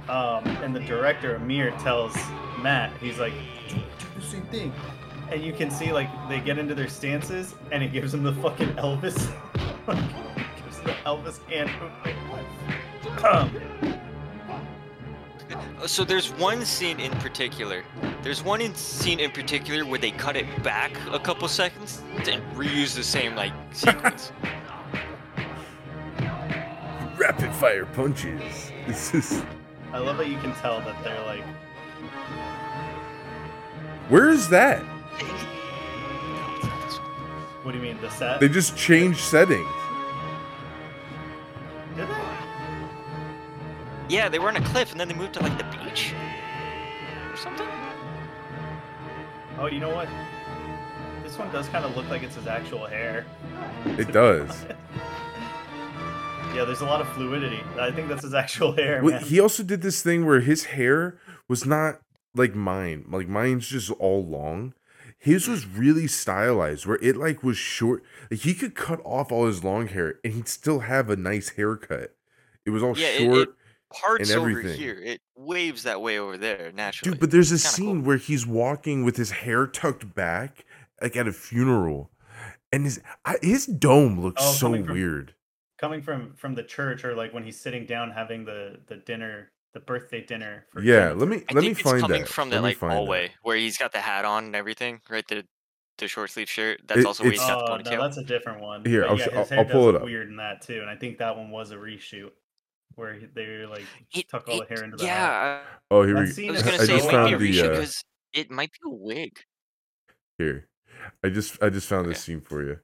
Um and the director Amir tells Matt, he's like, do, the same thing. And you can see like they get into their stances and it gives them the fucking Elvis gives the Elvis hand movement. So there's one scene in particular. There's one in scene in particular where they cut it back a couple seconds and reuse the same like sequence. rapid fire punches. This is I love that you can tell that they're like where is that? what do you mean the set? They just changed settings. Yeah, they were on a cliff and then they moved to like the beach or something. Oh, you know what? This one does kind of look like it's his actual hair. It does. Yeah, there's a lot of fluidity. I think that's his actual hair, Well, man. he also did this thing where his hair was not like mine. Like mine's just all long. His was really stylized, where it like was short. Like he could cut off all his long hair and he'd still have a nice haircut. It was all Yeah, it- it- short, Parts over here, it waves that way over there naturally. dude. But there's a It's kinda scene cool. where he's walking with his hair tucked back, like at a funeral, and his his dome looks Oh, so coming from- weird. Coming from from the church, or like when he's sitting down having the the dinner, the birthday dinner. For Yeah, Jonathan. let me I let me think it's find coming that. from Let that like find that. hallway where he's got the hat on and everything, right? The the short sleeve shirt. That's It- also where he's it's- got the Oh ponytail. no, that's a different one. Here, But I'll yeah, his I'll- hair I'll pull it up. Weird in that too, and I think that one was a reshoot where they like It- tuck all the hair into the hat. yeah, Oh, here That we scene I was is gonna I say just it might be a found the, uh, because it might be a wig. Here, I just I just found this scene for you.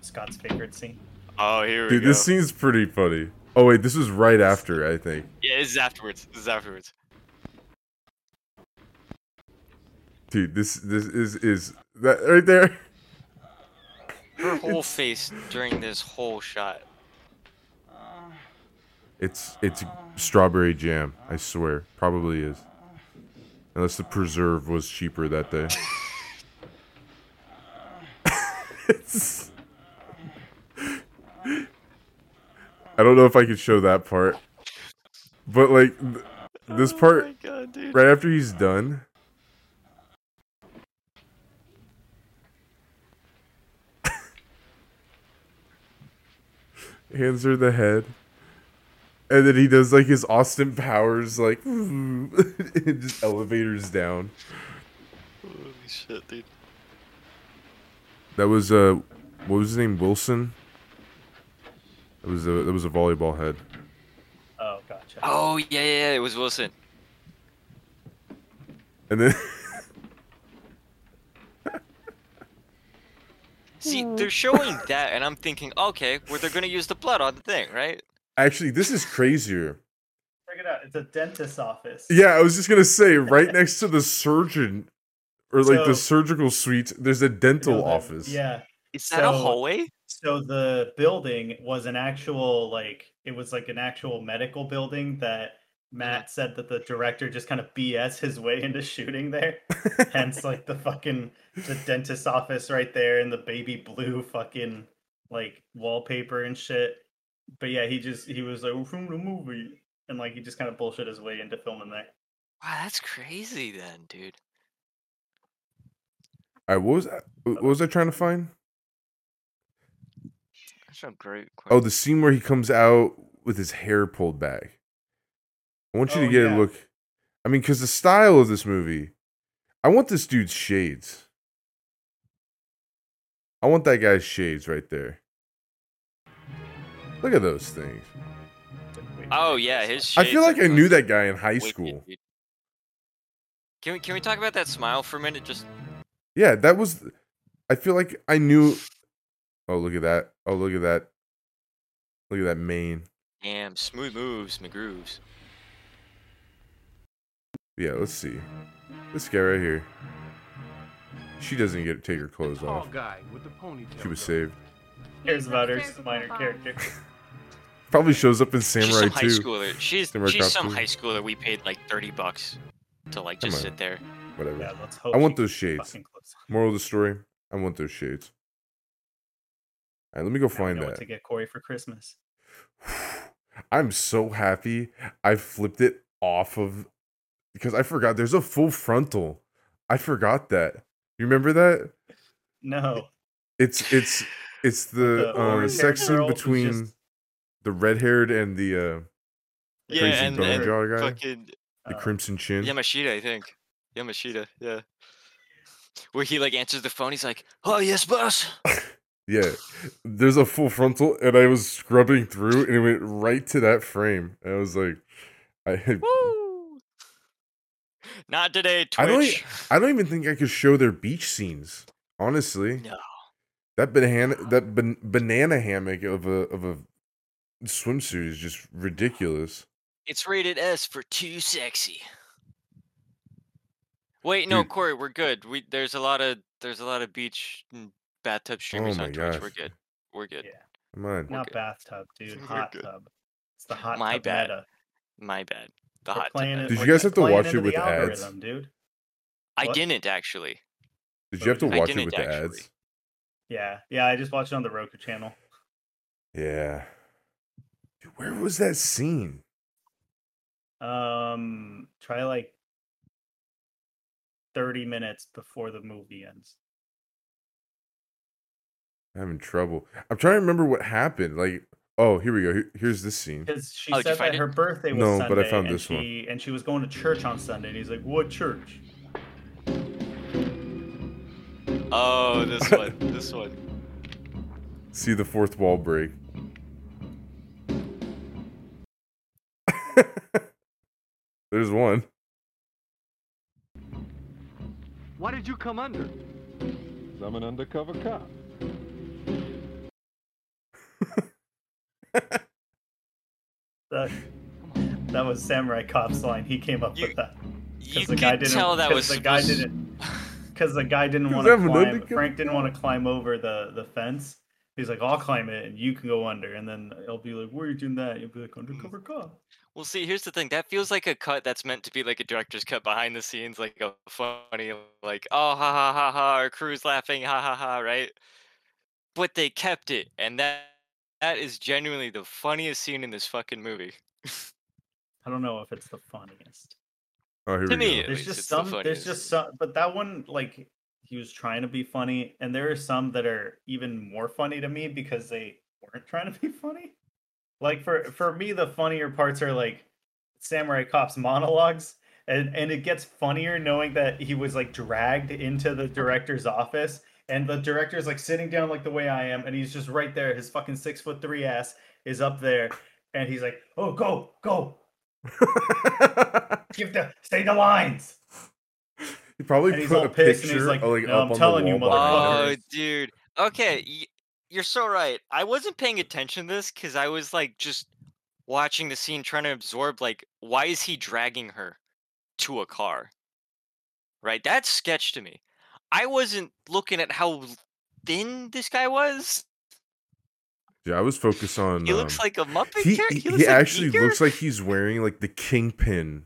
Scott's favorite scene. Oh, here we Dude, go. Dude, this scene's pretty funny. Oh wait, this was right after I think. Yeah, this is afterwards. This is afterwards. Dude, this this is is that right there. Her whole face during this whole shot. Uh, it's it's strawberry jam. I swear, probably is. Unless the preserve was cheaper that day. It's- I don't know if I could show that part, but like th- this oh part Oh god, right after he's done. Hands her the head. And then he does like his Austin Powers, like and just elevators down. Holy shit, dude. That was uh, what was his name? Wilson. It was a that was a volleyball head. Oh, gotcha. Oh yeah, yeah, yeah, it was Wilson. And then See, hmm. they're showing that, and I'm thinking, okay, well, they're gonna use the blood on the thing, right? actually, this is crazier. Check it out. It's a dentist's office. Yeah, I was just gonna say, right next to the surgeon, or like the surgical suite, there's a You know, dental office. Yeah. Is that a hallway? So the building was an actual like it was like an actual medical building that Matt said that the director just kind of BS his way into shooting there. Hence like the fucking the dentist's office right there and the baby blue fucking like wallpaper and shit. But yeah, he just he was like "We're from the movie and like he just kind of bullshit his way into filming there. Wow, that's crazy then, dude. All right, what was I, what was I trying to find? That's a great Oh, the scene where he comes out with his hair pulled back. I want you Oh, to get yeah. a look. I mean, because the style of this movie, I want this dude's shades. I want that guy's shades right there. Look at those things. Oh yeah, his. I feel like I knew that guy in high school. dude. Can we can we talk about that smile for a minute? Just Yeah, that was. I feel like I knew. Oh, look at that! Oh, look at that! Look at that mane. Damn, smooth moves, McGrooves. Yeah, let's see. This guy right here. She doesn't get to take her clothes off. guy with the ponytail. She was saved. Here's about her Upstairs minor character. Probably shows up in Samurai she's Samurai some high schooler. She's Samurai she's some high schooler we paid like thirty bucks to like just sit there. Whatever. Yeah, let's hope. I want those shades. fucking clothes on. Moral of the story: I want those shades. All right, let me go Now find that. to get Corey for Christmas. I'm so happy I flipped it off of because I forgot there's a full frontal. I forgot that. You remember that? No, It's it's it's the, The uh, orange-haired sex scene between just- the red haired and the uh Yeah, Crazy and, bone and jaw guy? fucking the uh, crimson chin. Yamashita, I think. Yamashita, yeah. Where he like answers the phone, he's like, "Oh yes, boss." Yeah, there's a full frontal, and I was scrubbing through, and it went right to that frame. And I was like, I, Woo! Not today, I don't e- Twitch. I don't even think I could show their beach scenes. Honestly, No. that banana that ban- banana hammock of a of a swimsuit is just ridiculous. It's rated S for too sexy. Wait, no, Dude. Corey, we're good. We there's a lot of there's a lot of beach and bathtub oh streamers my on Twitch. We're good. We're good. Yeah, Come on, not bathtub, dude. Hot tub. It's the hot My tub bad. meta. My bad. The hot tub. Did you guys have to watch it with the ads? dude? I What? didn't actually. did you have to watch it with the actually. ads? Yeah, yeah. I just watched it on the Roku channel. Yeah. Dude, where was that scene? Um, try like thirty minutes before the movie ends. I'm having trouble. I'm trying to remember what happened. Like, oh, here we go. Here- here's this scene. Because she Oh, said find that it? her birthday was No, Sunday, but I found and this one. and she was going to church on Sunday. And he's like, "What church?" Oh, this one. This one. See the fourth wall break. There's one. Why did you come under? I'm an undercover cop. That that was Samurai Cop's line. He came up You- with that. You the guy didn't. tell that 'cause was the guy supposed- didn't. Because the guy didn't 'Cause want to I'm an climb. undercover Frank didn't want to climb over the the fence. He's like, "I'll climb it, and you can go under." And then I'll be like, "Where are you doing that?" You'll be like, mm. "Undercover cop." Well, see, here's the thing. That feels like a cut that's meant to be like a director's cut behind the scenes, like a funny, like, oh, ha ha ha ha, our crew's laughing, ha ha ha, right? But they kept it, and that that is genuinely the funniest scene in this fucking movie. I don't know if it's the funniest. Oh, here To we me, go. There's just it's the some. There's just some. But that one, like, he was trying to be funny, and there are some that are even more funny to me because they weren't trying to be funny. Like for for me, the funnier parts are like Samurai Cop's monologues, and and it gets funnier knowing that he was like dragged into the director's office, and the director is like sitting down like the way I am, and he's just right there. His fucking six foot three ass is up there, and he's like, "Oh, go, go, give the say the lines." he probably And he's put a pissed, and he's picture like, uh, like "No, up I'm on telling the you, wall behind Oh, dude. Okay, y- you're so right. I wasn't paying attention to this because I was like just watching the scene, trying to absorb like, why is he dragging her to a car? Right? That's sketch to me. I wasn't looking at how thin this guy was. Yeah, I was focused on. He looks um, like a Muppet. he character? he, looks he like actually looks like he's wearing like the kingpin,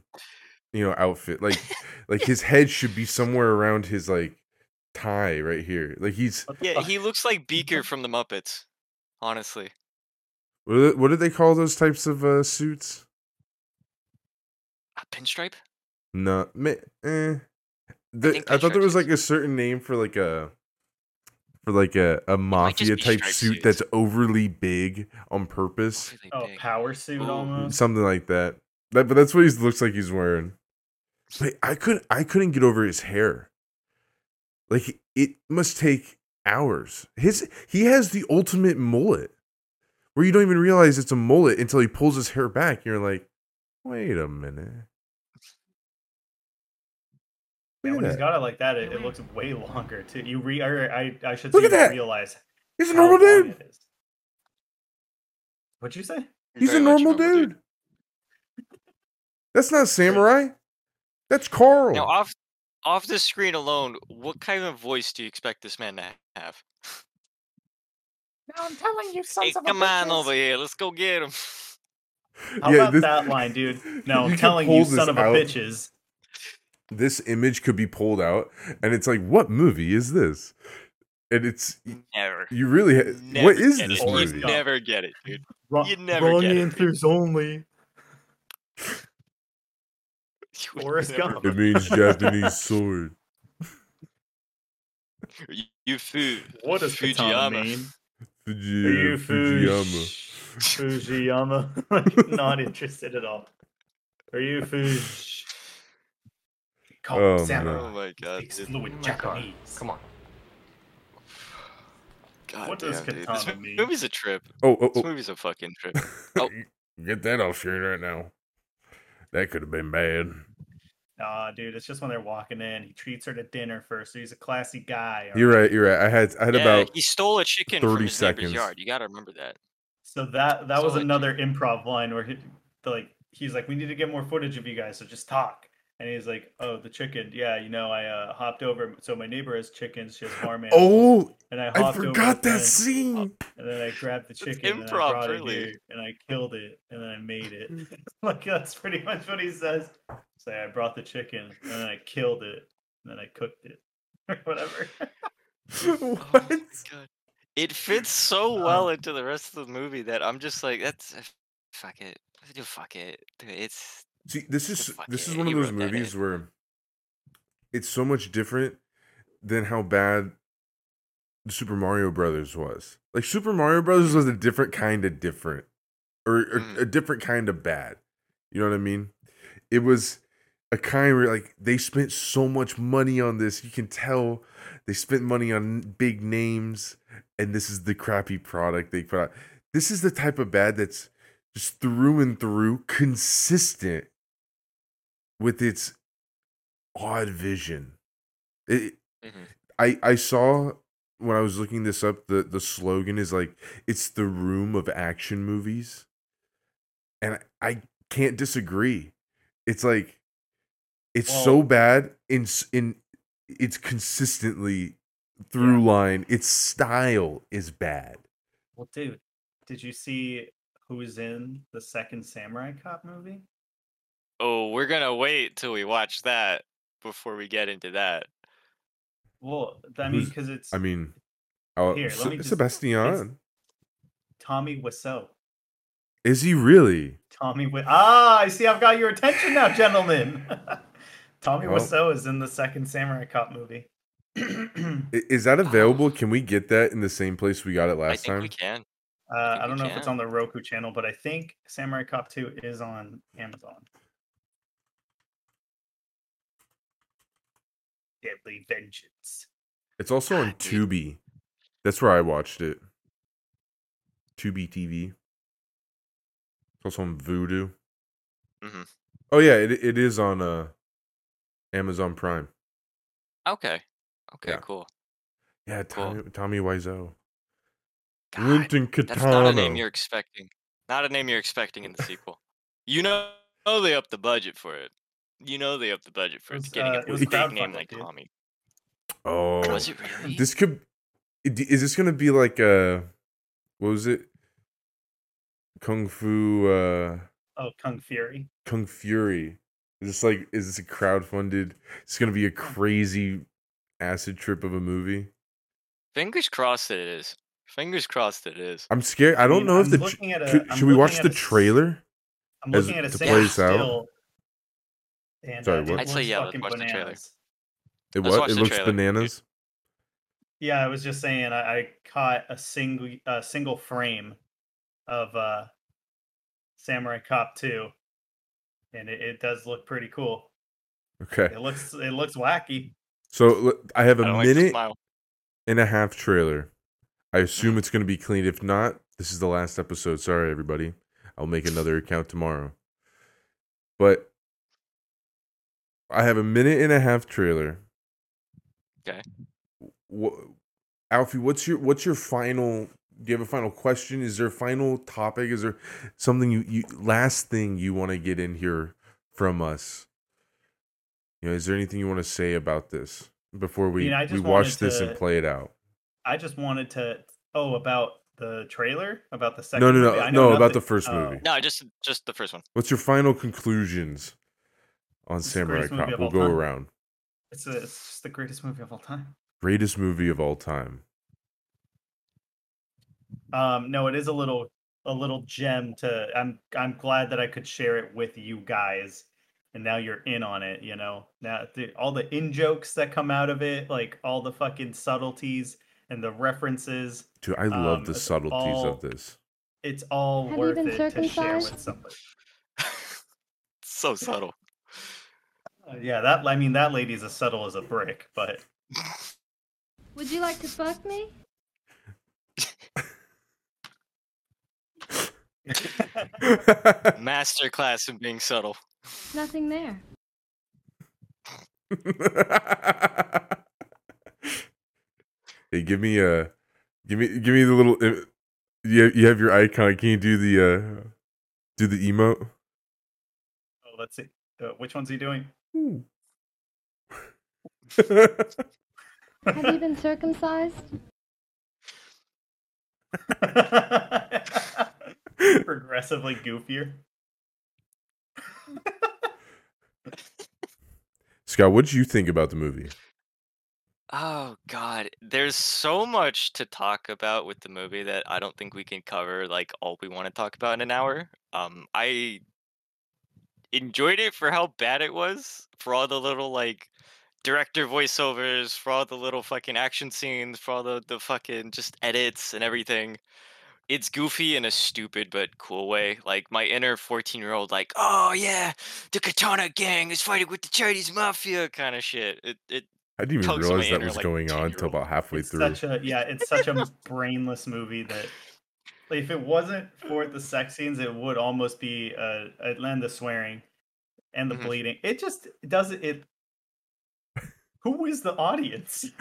you know, outfit. Like like his head should be somewhere around his like tie right here. Like he's Yeah, he looks like Beaker from the Muppets. Honestly, what do they, what do they call those types of uh, suits? a pinstripe. No, ma- eh. The, think I, thought there pinstripes was like a certain name for like a for like a, a mafia type suit suits. that's overly big on purpose. Really Oh, big. power suit Ooh. almost. something like that. That, but that's what he looks like he's wearing. But I could I couldn't get over his hair. Like it must take hours. His he has the ultimate mullet, where you don't even realize it's a mullet until he pulls his hair back. You're like, wait a minute. Yeah, when he's got it like that, it, it looks way longer too. You re, or I, I should Look say at you that! realize He's a normal dude. What'd you say? He's a Very normal dude. That's not samurai. That's Carl. Now, off off the screen alone, what kind of voice do you expect this man to have? Now I'm telling you, Hey, of a bitches. come on over here. Let's go get him. How Yeah, about this- that line, dude? No, I'm telling you, son of a out. bitches. This image could be pulled out, and it's like, what movie is this? And it's Never. you really. Ha- Never what is this it. Movie? You never get it, dude. Wrong, You never wrong get it. answers only. You would Forrest Gump. It means Japanese sword. You, you fu- What does katana Fujiyama. mean? Fuji- Are you Fujiyama. Fujiyama? like, not interested at all. Are you Fuj? Call Oh, him man. Oh my god, Speaks dude. fluent oh, My God, Come on. God What does damn, dude. This katana mo- mean? movie's a trip. Oh, oh, This oh. movie's a fucking trip. Oh. Get that off screen right now. That could have been bad. Nah, dude, it's just when they're walking in. He treats her to dinner first. So he's a classy guy. You're right. You're right. I had I had Yeah, about he stole a chicken 30 from his seconds. yard. You gotta remember that. So that that So, was like- another improv line where he like he's like, we need to get more footage of you guys, so just talk. And he's like, oh, the chicken. Yeah, you know, I uh, hopped over. So my neighbor has chickens. She has farm animals. Oh, and I I hopped over forgot the that fence, scene. And then I grabbed the chicken and I improv, brought really. it here and I killed it and then I made it. like that's pretty much what he says. Say I brought the chicken and then I killed it and then I cooked it or whatever. Oh what? my God. It fits so Um, well into the rest of the movie that I'm just like, that's fuck it, do fuck it. Dude, it's See, this is this is one of those movies where it's so much different than how bad the Super Mario Brothers was. Like Super Mario Brothers was a different kind of different, or, or Mhm. a different kind of bad. You know what I mean? It was a kind where like they spent so much money on this. You can tell they spent money on big names, and this is the crappy product they put out. This is the type of bad that's just through and through consistent with its odd vision. It, Mhm. I I saw when I was looking this up the the slogan is like it's the room of action movies. And I, I can't disagree. It's like it's so bad in in it's consistently through line. Its style is bad. well, dude, did you see who's in the second Samurai Cop movie? Oh, we're gonna wait till we watch that before we get into that. Well, I mean, because it's I mean, oh, Here, let Se- me just- Sebastian. Tommy Wiseau. Is he really? Tommy Wi- Ah, I see. I've got your attention now, gentlemen. Tommy Well- Wiseau is in the second Samurai Cop movie. Is that available? Can we get that in the same place we got it I last think time? we can. Uh, I we don't know if it's on the Roku channel, but I think Samurai Cop 2 is on Amazon. Deadly Vengeance. It's also on God, dude. Tubi. That's where I watched it. Tubi TV. It's also on Vudu. Mhm. Oh yeah, it it is on uh Amazon Prime. Okay. Okay. Yeah. Cool. Yeah, Cool. Tommy, Tommy Wiseau. God, Linton that's not a name you're expecting. Not a name you're expecting in the sequel. You know, know they upped the budget for it. You know they upped the budget for it, was, getting uh, a big name like dude. Tommy. Oh, Was it really? this could. Is this gonna be like uh what was it? Kung Fu. uh Oh, Kung Fury. Kung Fury. Is this like is this a crowdfunded? It's gonna be a crazy acid trip of a movie. Fingers crossed that it is. Fingers crossed that it is. I'm scared. I don't mean, know if I'm the tr- at a- could- should we watch the at a s- trailer? I'm as- looking at a to play this out? Still. And Sorry, uh, what? it I'd say looks yeah, let's fucking watch the trailer. bananas. It what? It looks trailer, dude. bananas. Yeah, I was just saying I, I caught a single a single frame of uh Samurai Cop 2 and it, it does look pretty cool. Okay. It looks it looks wacky. So I have I a don't like minute smile. and a half trailer. I Mm-hmm. assume it's going to be clean. If not, this is the last episode. Sorry, everybody. I'll make another account tomorrow. But I have a minute and a half trailer. Okay. What, Alfie, what's your what's your final Do you have a final question? Is there a final topic? Is there something you, you last thing you want to get in here from us? You know, is there anything you want to say about this before we mean, I we watch wanted this to- and play it out? I just wanted to. Oh, about the trailer, about the second. No, no, movie? no, I no. About nothing- the first oh. movie. No, just just the first one. What's your final conclusions on It's Samurai Cop? We'll go time. around. It's, a, it's just the greatest movie of all time. Greatest movie of all time. Um, no, it is a little a little gem to. I'm I'm glad that I could share it with you guys, and now you're in on it. You know, now the, all the in jokes that come out of it, like all the fucking subtleties and the references. Dude, I love Um, the subtleties all- of this. It's all Have you worth been it to share with somebody. so subtle. Uh, yeah, that I mean that lady's as subtle as a brick, but Would you like to fuck me? Masterclass in being subtle. Nothing there. hey, give me a, give me, give me the little. uh, You you have your icon. Can you do the uh, do the emote? oh, let's see. Uh, which one's he doing? Have you been circumcised? Progressively goofier. Scott, what did you think about the movie? Oh god, there's so much to talk about with the movie that I don't think we can cover like all we want to talk about in an hour. Um I enjoyed it for how bad it was, for all the little like director voiceovers, for all the little fucking action scenes, for all the the fucking just edits and everything. It's goofy in a stupid but cool way. Like my inner 14-year-old like, "Oh yeah, the Katana gang is fighting with the Chinese mafia" kind of shit. It it I didn't even Tugs on my realize that inner, was like, going on until about halfway It's through. such a yeah, it's such a brainless movie that like, if it wasn't for the sex scenes, it would almost be uh and the swearing and the Mhm. bleeding. It just doesn't it who is the audience?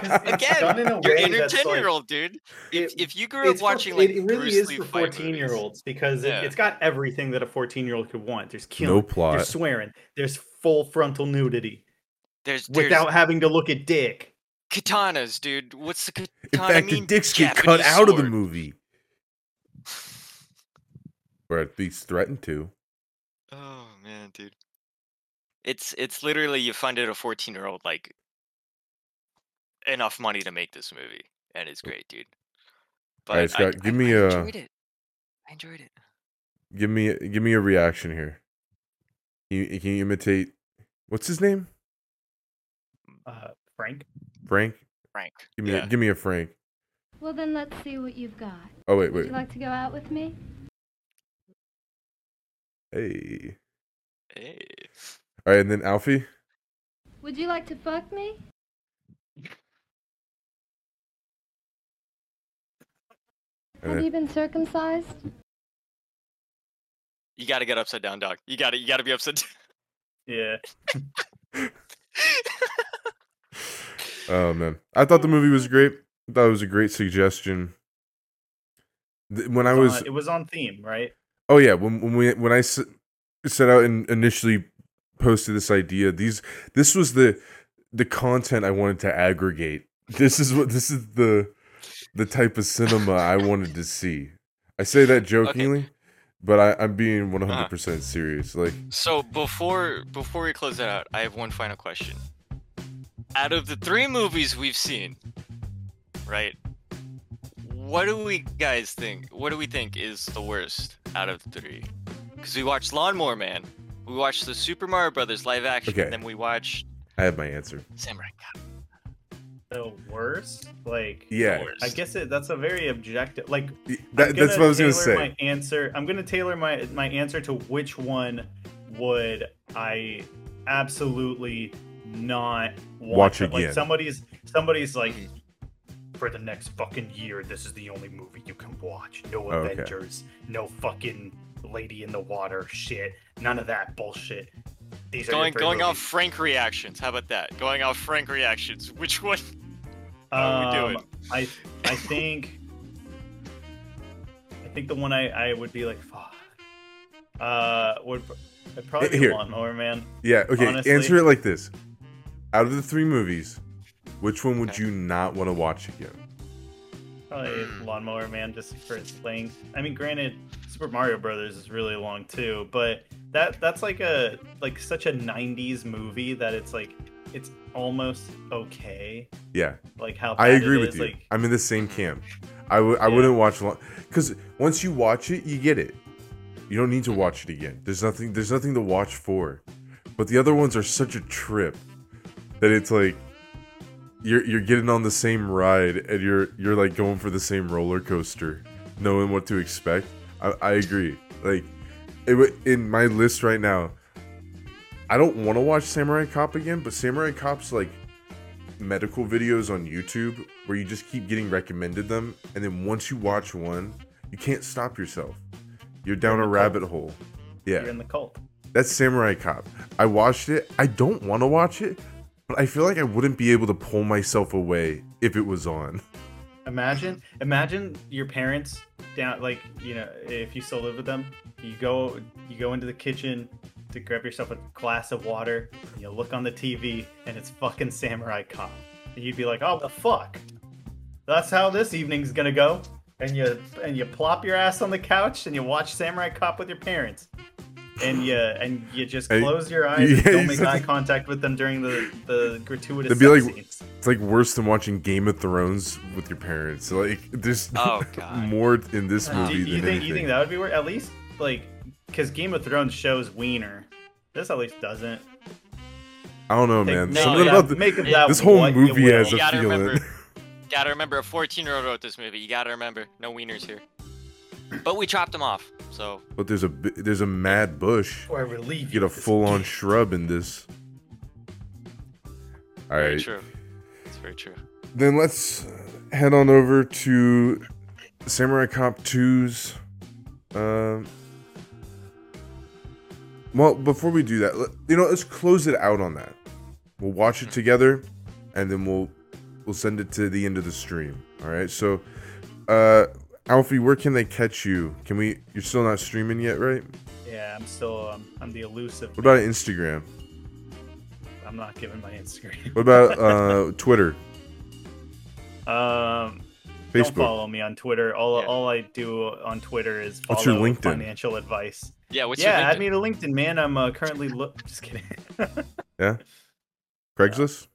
It's Again, done in a your way like- 10 year old, dude. If, It- if you grew up It's for- watching like it really Bruce is Lee for fourteen year olds because Yeah. it, it's got everything that a 14 year old could want. There's killing, no plot. there's swearing, there's full frontal nudity there's, there's without having to look at dick. Katanas, dude. What's the katana In fact, the dicks get cut Japanese out of the movie, or at least threatened to. Oh man, dude. It's it's literally you funded a 14 year old like enough money to make this movie, and it's great, dude. But Alright, I- give I- me I a- enjoyed it. I enjoyed it. Give me, give me a reaction here. Can you, can you imitate? What's his name? Uh, Frank, Frank. Frank. Give me, yeah. a, give me a Frank. Well, then let's see what you've got. Oh wait, wait. Would you like to go out with me? Hey. Hey. All right, and then Alfie. Would you like to fuck me? Have then- you been circumcised? You got to get upside down, dog. You got to you got to be upside down. yeah. Oh man, I thought the movie was great. I thought it was a great suggestion. When I was, on- it was on theme, right? oh yeah, when when we when I s- set out and initially posted this idea, these this was the the content I wanted to aggregate. This is what this is the the type of cinema I wanted to see. I say that jokingly, but I, I'm being uh-huh. 100 percent serious. Like, So before before we close that out, I have one final question. Out of the three movies we've seen, right? What do we guys think? What do we think is the worst out of the three? Because we watched Lawnmower Man, we watched the Super Mario Brothers live action, Okay. and then we watched I have my answer. Samurai Cop. The worst, like Yeah, worst. I guess it that's a very objective. Like that, that's what I was gonna say. My answer. I'm gonna tailor my my answer to which one would I absolutely not want Watch again. Like somebody's somebody's like for the next fucking year, this is the only movie you can watch. No Oh, okay. Avengers, no fucking Lady in the Water shit. None of that bullshit. These are Going three going off. Frank reactions. How about that? Going off Frank reactions. Which one? How are we Um, doing? I I think I think the one I, I would be like, fuck. Uh, would I'd probably be Here. Lawnmower Man. Yeah. Okay. Honestly. Answer it like this: Out of the three movies, which one would Okay. you not want to watch again? Probably Hmm. Lawnmower Man just for its length. I mean, granted, Super Mario Brothers is really long too, but that that's like a like such a '90s movie that it's like it's almost okay. Yeah. Like how I agree with is, you. Like I'm in the same camp. I w- I Yeah. wouldn't watch long because once you watch it, you get it. You don't need to watch it again. There's nothing. There's nothing to watch for. But the other ones are such a trip that it's like you're you're getting on the same ride and you're you're like going for the same roller coaster, knowing what to expect. I, I agree. Like it, in my list right now, I don't want to watch Samurai Cop again, but Samurai Cop's like medical videos on YouTube where you just keep getting recommended them, and then once you watch one, you can't stop yourself. You're down a rabbit cult. hole. Yeah. You're in the cult. that's Samurai Cop. I watched it. I don't want to watch it, but I feel like I wouldn't be able to pull myself away if it was on. Imagine, imagine your parents down, like you know, if you still live with them, you go, you go into the kitchen to grab yourself a glass of water. You look on the TV, and it's fucking Samurai Cop, and you'd be like, "Oh, the fuck." That's how this evening's gonna go. And you and you plop your ass on the couch and you watch Samurai Cop with your parents. And you and you just close your eyes yeah, and don't make eye contact with them during the the gratuitous It'd be sex like- scenes. It's like worse than watching Game of Thrones with your parents. Like there's Oh, God. more in this Uh, movie do you, than think anything. you think that would be worth at least like because Game of Thrones shows Wiener. This at least doesn't. I don't know, man. no, Something yeah, about the, make that this whole movie has You a feeling. remember. Gotta remember, a 14 year old wrote this movie. You gotta remember, no wieners here. But we chopped them off, so but there's a there's a mad bush. Or I relieve You you. get a full on shrub in this. All very right, true. It's very true. then let's head on over to Samurai Cop 2's. Um, well, before we do that, let- you know, let's close it out on that. We'll watch it together, and then we'll we'll send it to the end of the stream. All right. So, uh, Alfie, where can they catch you? Can we? You're still not streaming yet, right? Yeah, I'm still um, I'm the elusive. What about Instagram? I'm not giving my Instagram. What about uh, Twitter, Um, don't follow me on Twitter. All Yeah. all I do on Twitter is follow What's your LinkedIn? financial advice. Yeah, what's yeah, your add LinkedIn? me to LinkedIn, man. I'm uh, currently look. Just kidding. Yeah, Craigslist?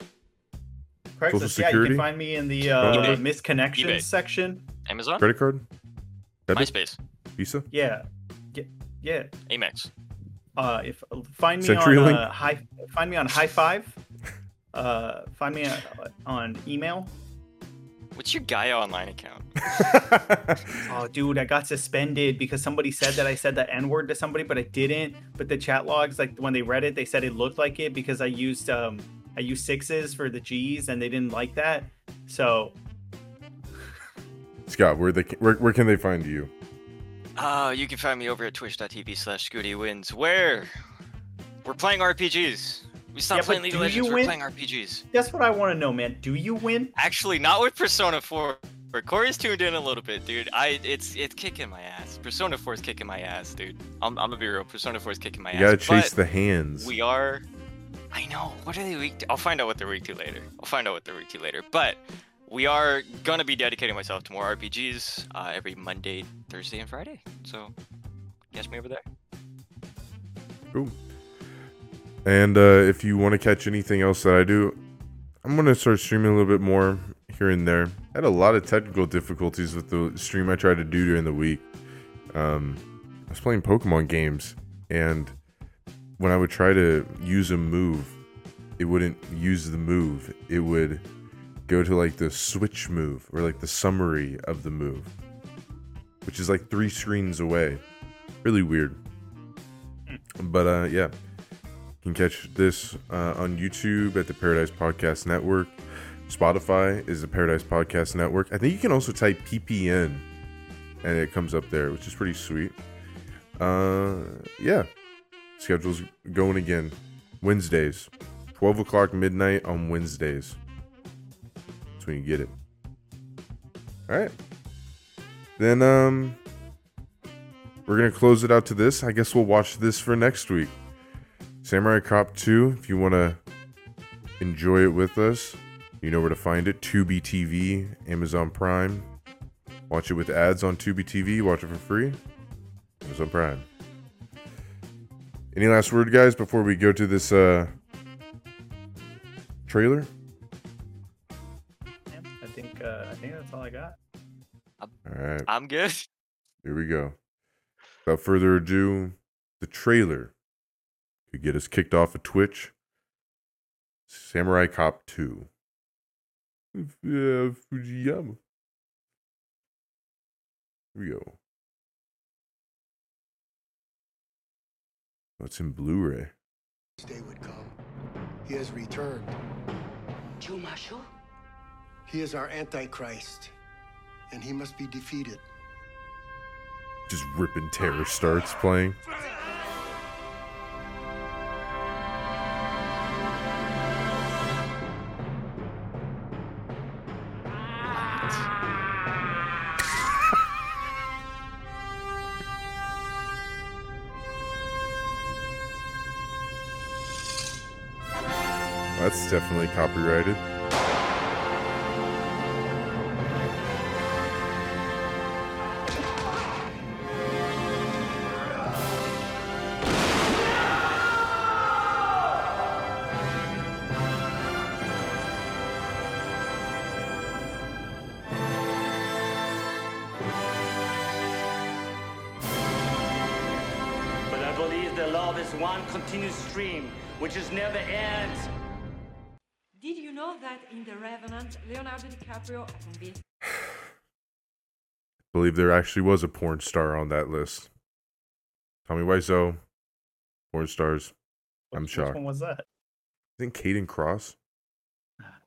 Craigslist. Yeah, you can find me in the uh, misconnections section. Amazon, Credit card? Debit? MySpace, Visa? Yeah, yeah, yeah. Amex. Uh, if find me on uh, high, find me on Hi5. Uh, find me on, on email. What's your Gaia online account? Oh, dude, I got suspended because somebody said that I said the N word to somebody, but I didn't. But the chat logs, like when they read it, they said it looked like it because I used um I used sixes for the G's and they didn't like that. So Scott, where they where, where can they find you? Uh, you can find me over at twitch.tv slash Scooty Wins, where we're playing RPGs. We stopped yeah, playing League of Legends, we're win? playing RPGs. that's what I want to know, man. Do you win? Actually, not with Persona 4. But Corey's tuned in a little bit, dude. I it's it's kicking my ass. Persona 4 is kicking my ass, dude. I'm I'm gonna be real. Persona 4 is kicking my You ass. gotta chase but the hands. We are. I know. What are they weak to? I'll find out what they're weak to later. I'll find out what they're weak to later. But we are gonna be dedicating myself to more RPGs uh, every Monday, Thursday, and Friday. So catch me over there. Cool. And uh, if you want to catch anything else that I do, I'm gonna start streaming a little bit more here and there. I had a lot of technical difficulties with the stream I tried to do during the week. Um, I was playing Pokemon games, and when I would try to use a move, it wouldn't use the move. It would go to like the switch move or like the summary of the move, which is like three screens away. Really weird. But uh, yeah, you can catch this uh, on YouTube at the Paradise Podcast Network. Spotify is the Paradise Podcast Network. I think you can also type PPN and it comes up there, which is pretty sweet. Uh, yeah, schedule's going again. Wednesdays, 12 o'clock midnight on Wednesdays. That's when you get it. All right. Then, um, we're gonna close it out to this. I guess we'll watch this for next week. Samurai Cop 2, if you wanna enjoy it with us, you know where to find it. Tubi TV, Amazon Prime. Watch it with ads on Tubi TV, watch it for free. Amazon Prime. Any last word, guys, before we go to this uh trailer? I think I got. All right. I'm good. Here we go. Without further ado, the trailer could get us kicked off of Twitch. Samurai Cop 2. Yeah, Fujiyama. Here we go. Oh, What's in Blu-ray? Day would come. He has returned. Chumashu? He is our Antichrist, and he must be defeated. Just ripping terror starts playing. That's definitely copyrighted. Stream, which is never ends. Did you know that in The Revenant, Leonardo DiCaprio convinced believe there actually was a porn star on that list. Tommy Wiseau, porn stars. I'm Which shocked. one was that? I think Kayden Kross. Ah.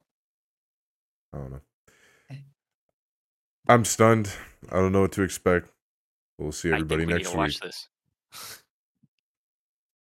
I don't know. I'm stunned. I don't know what to expect. We'll see I everybody think we need next to week. watch this.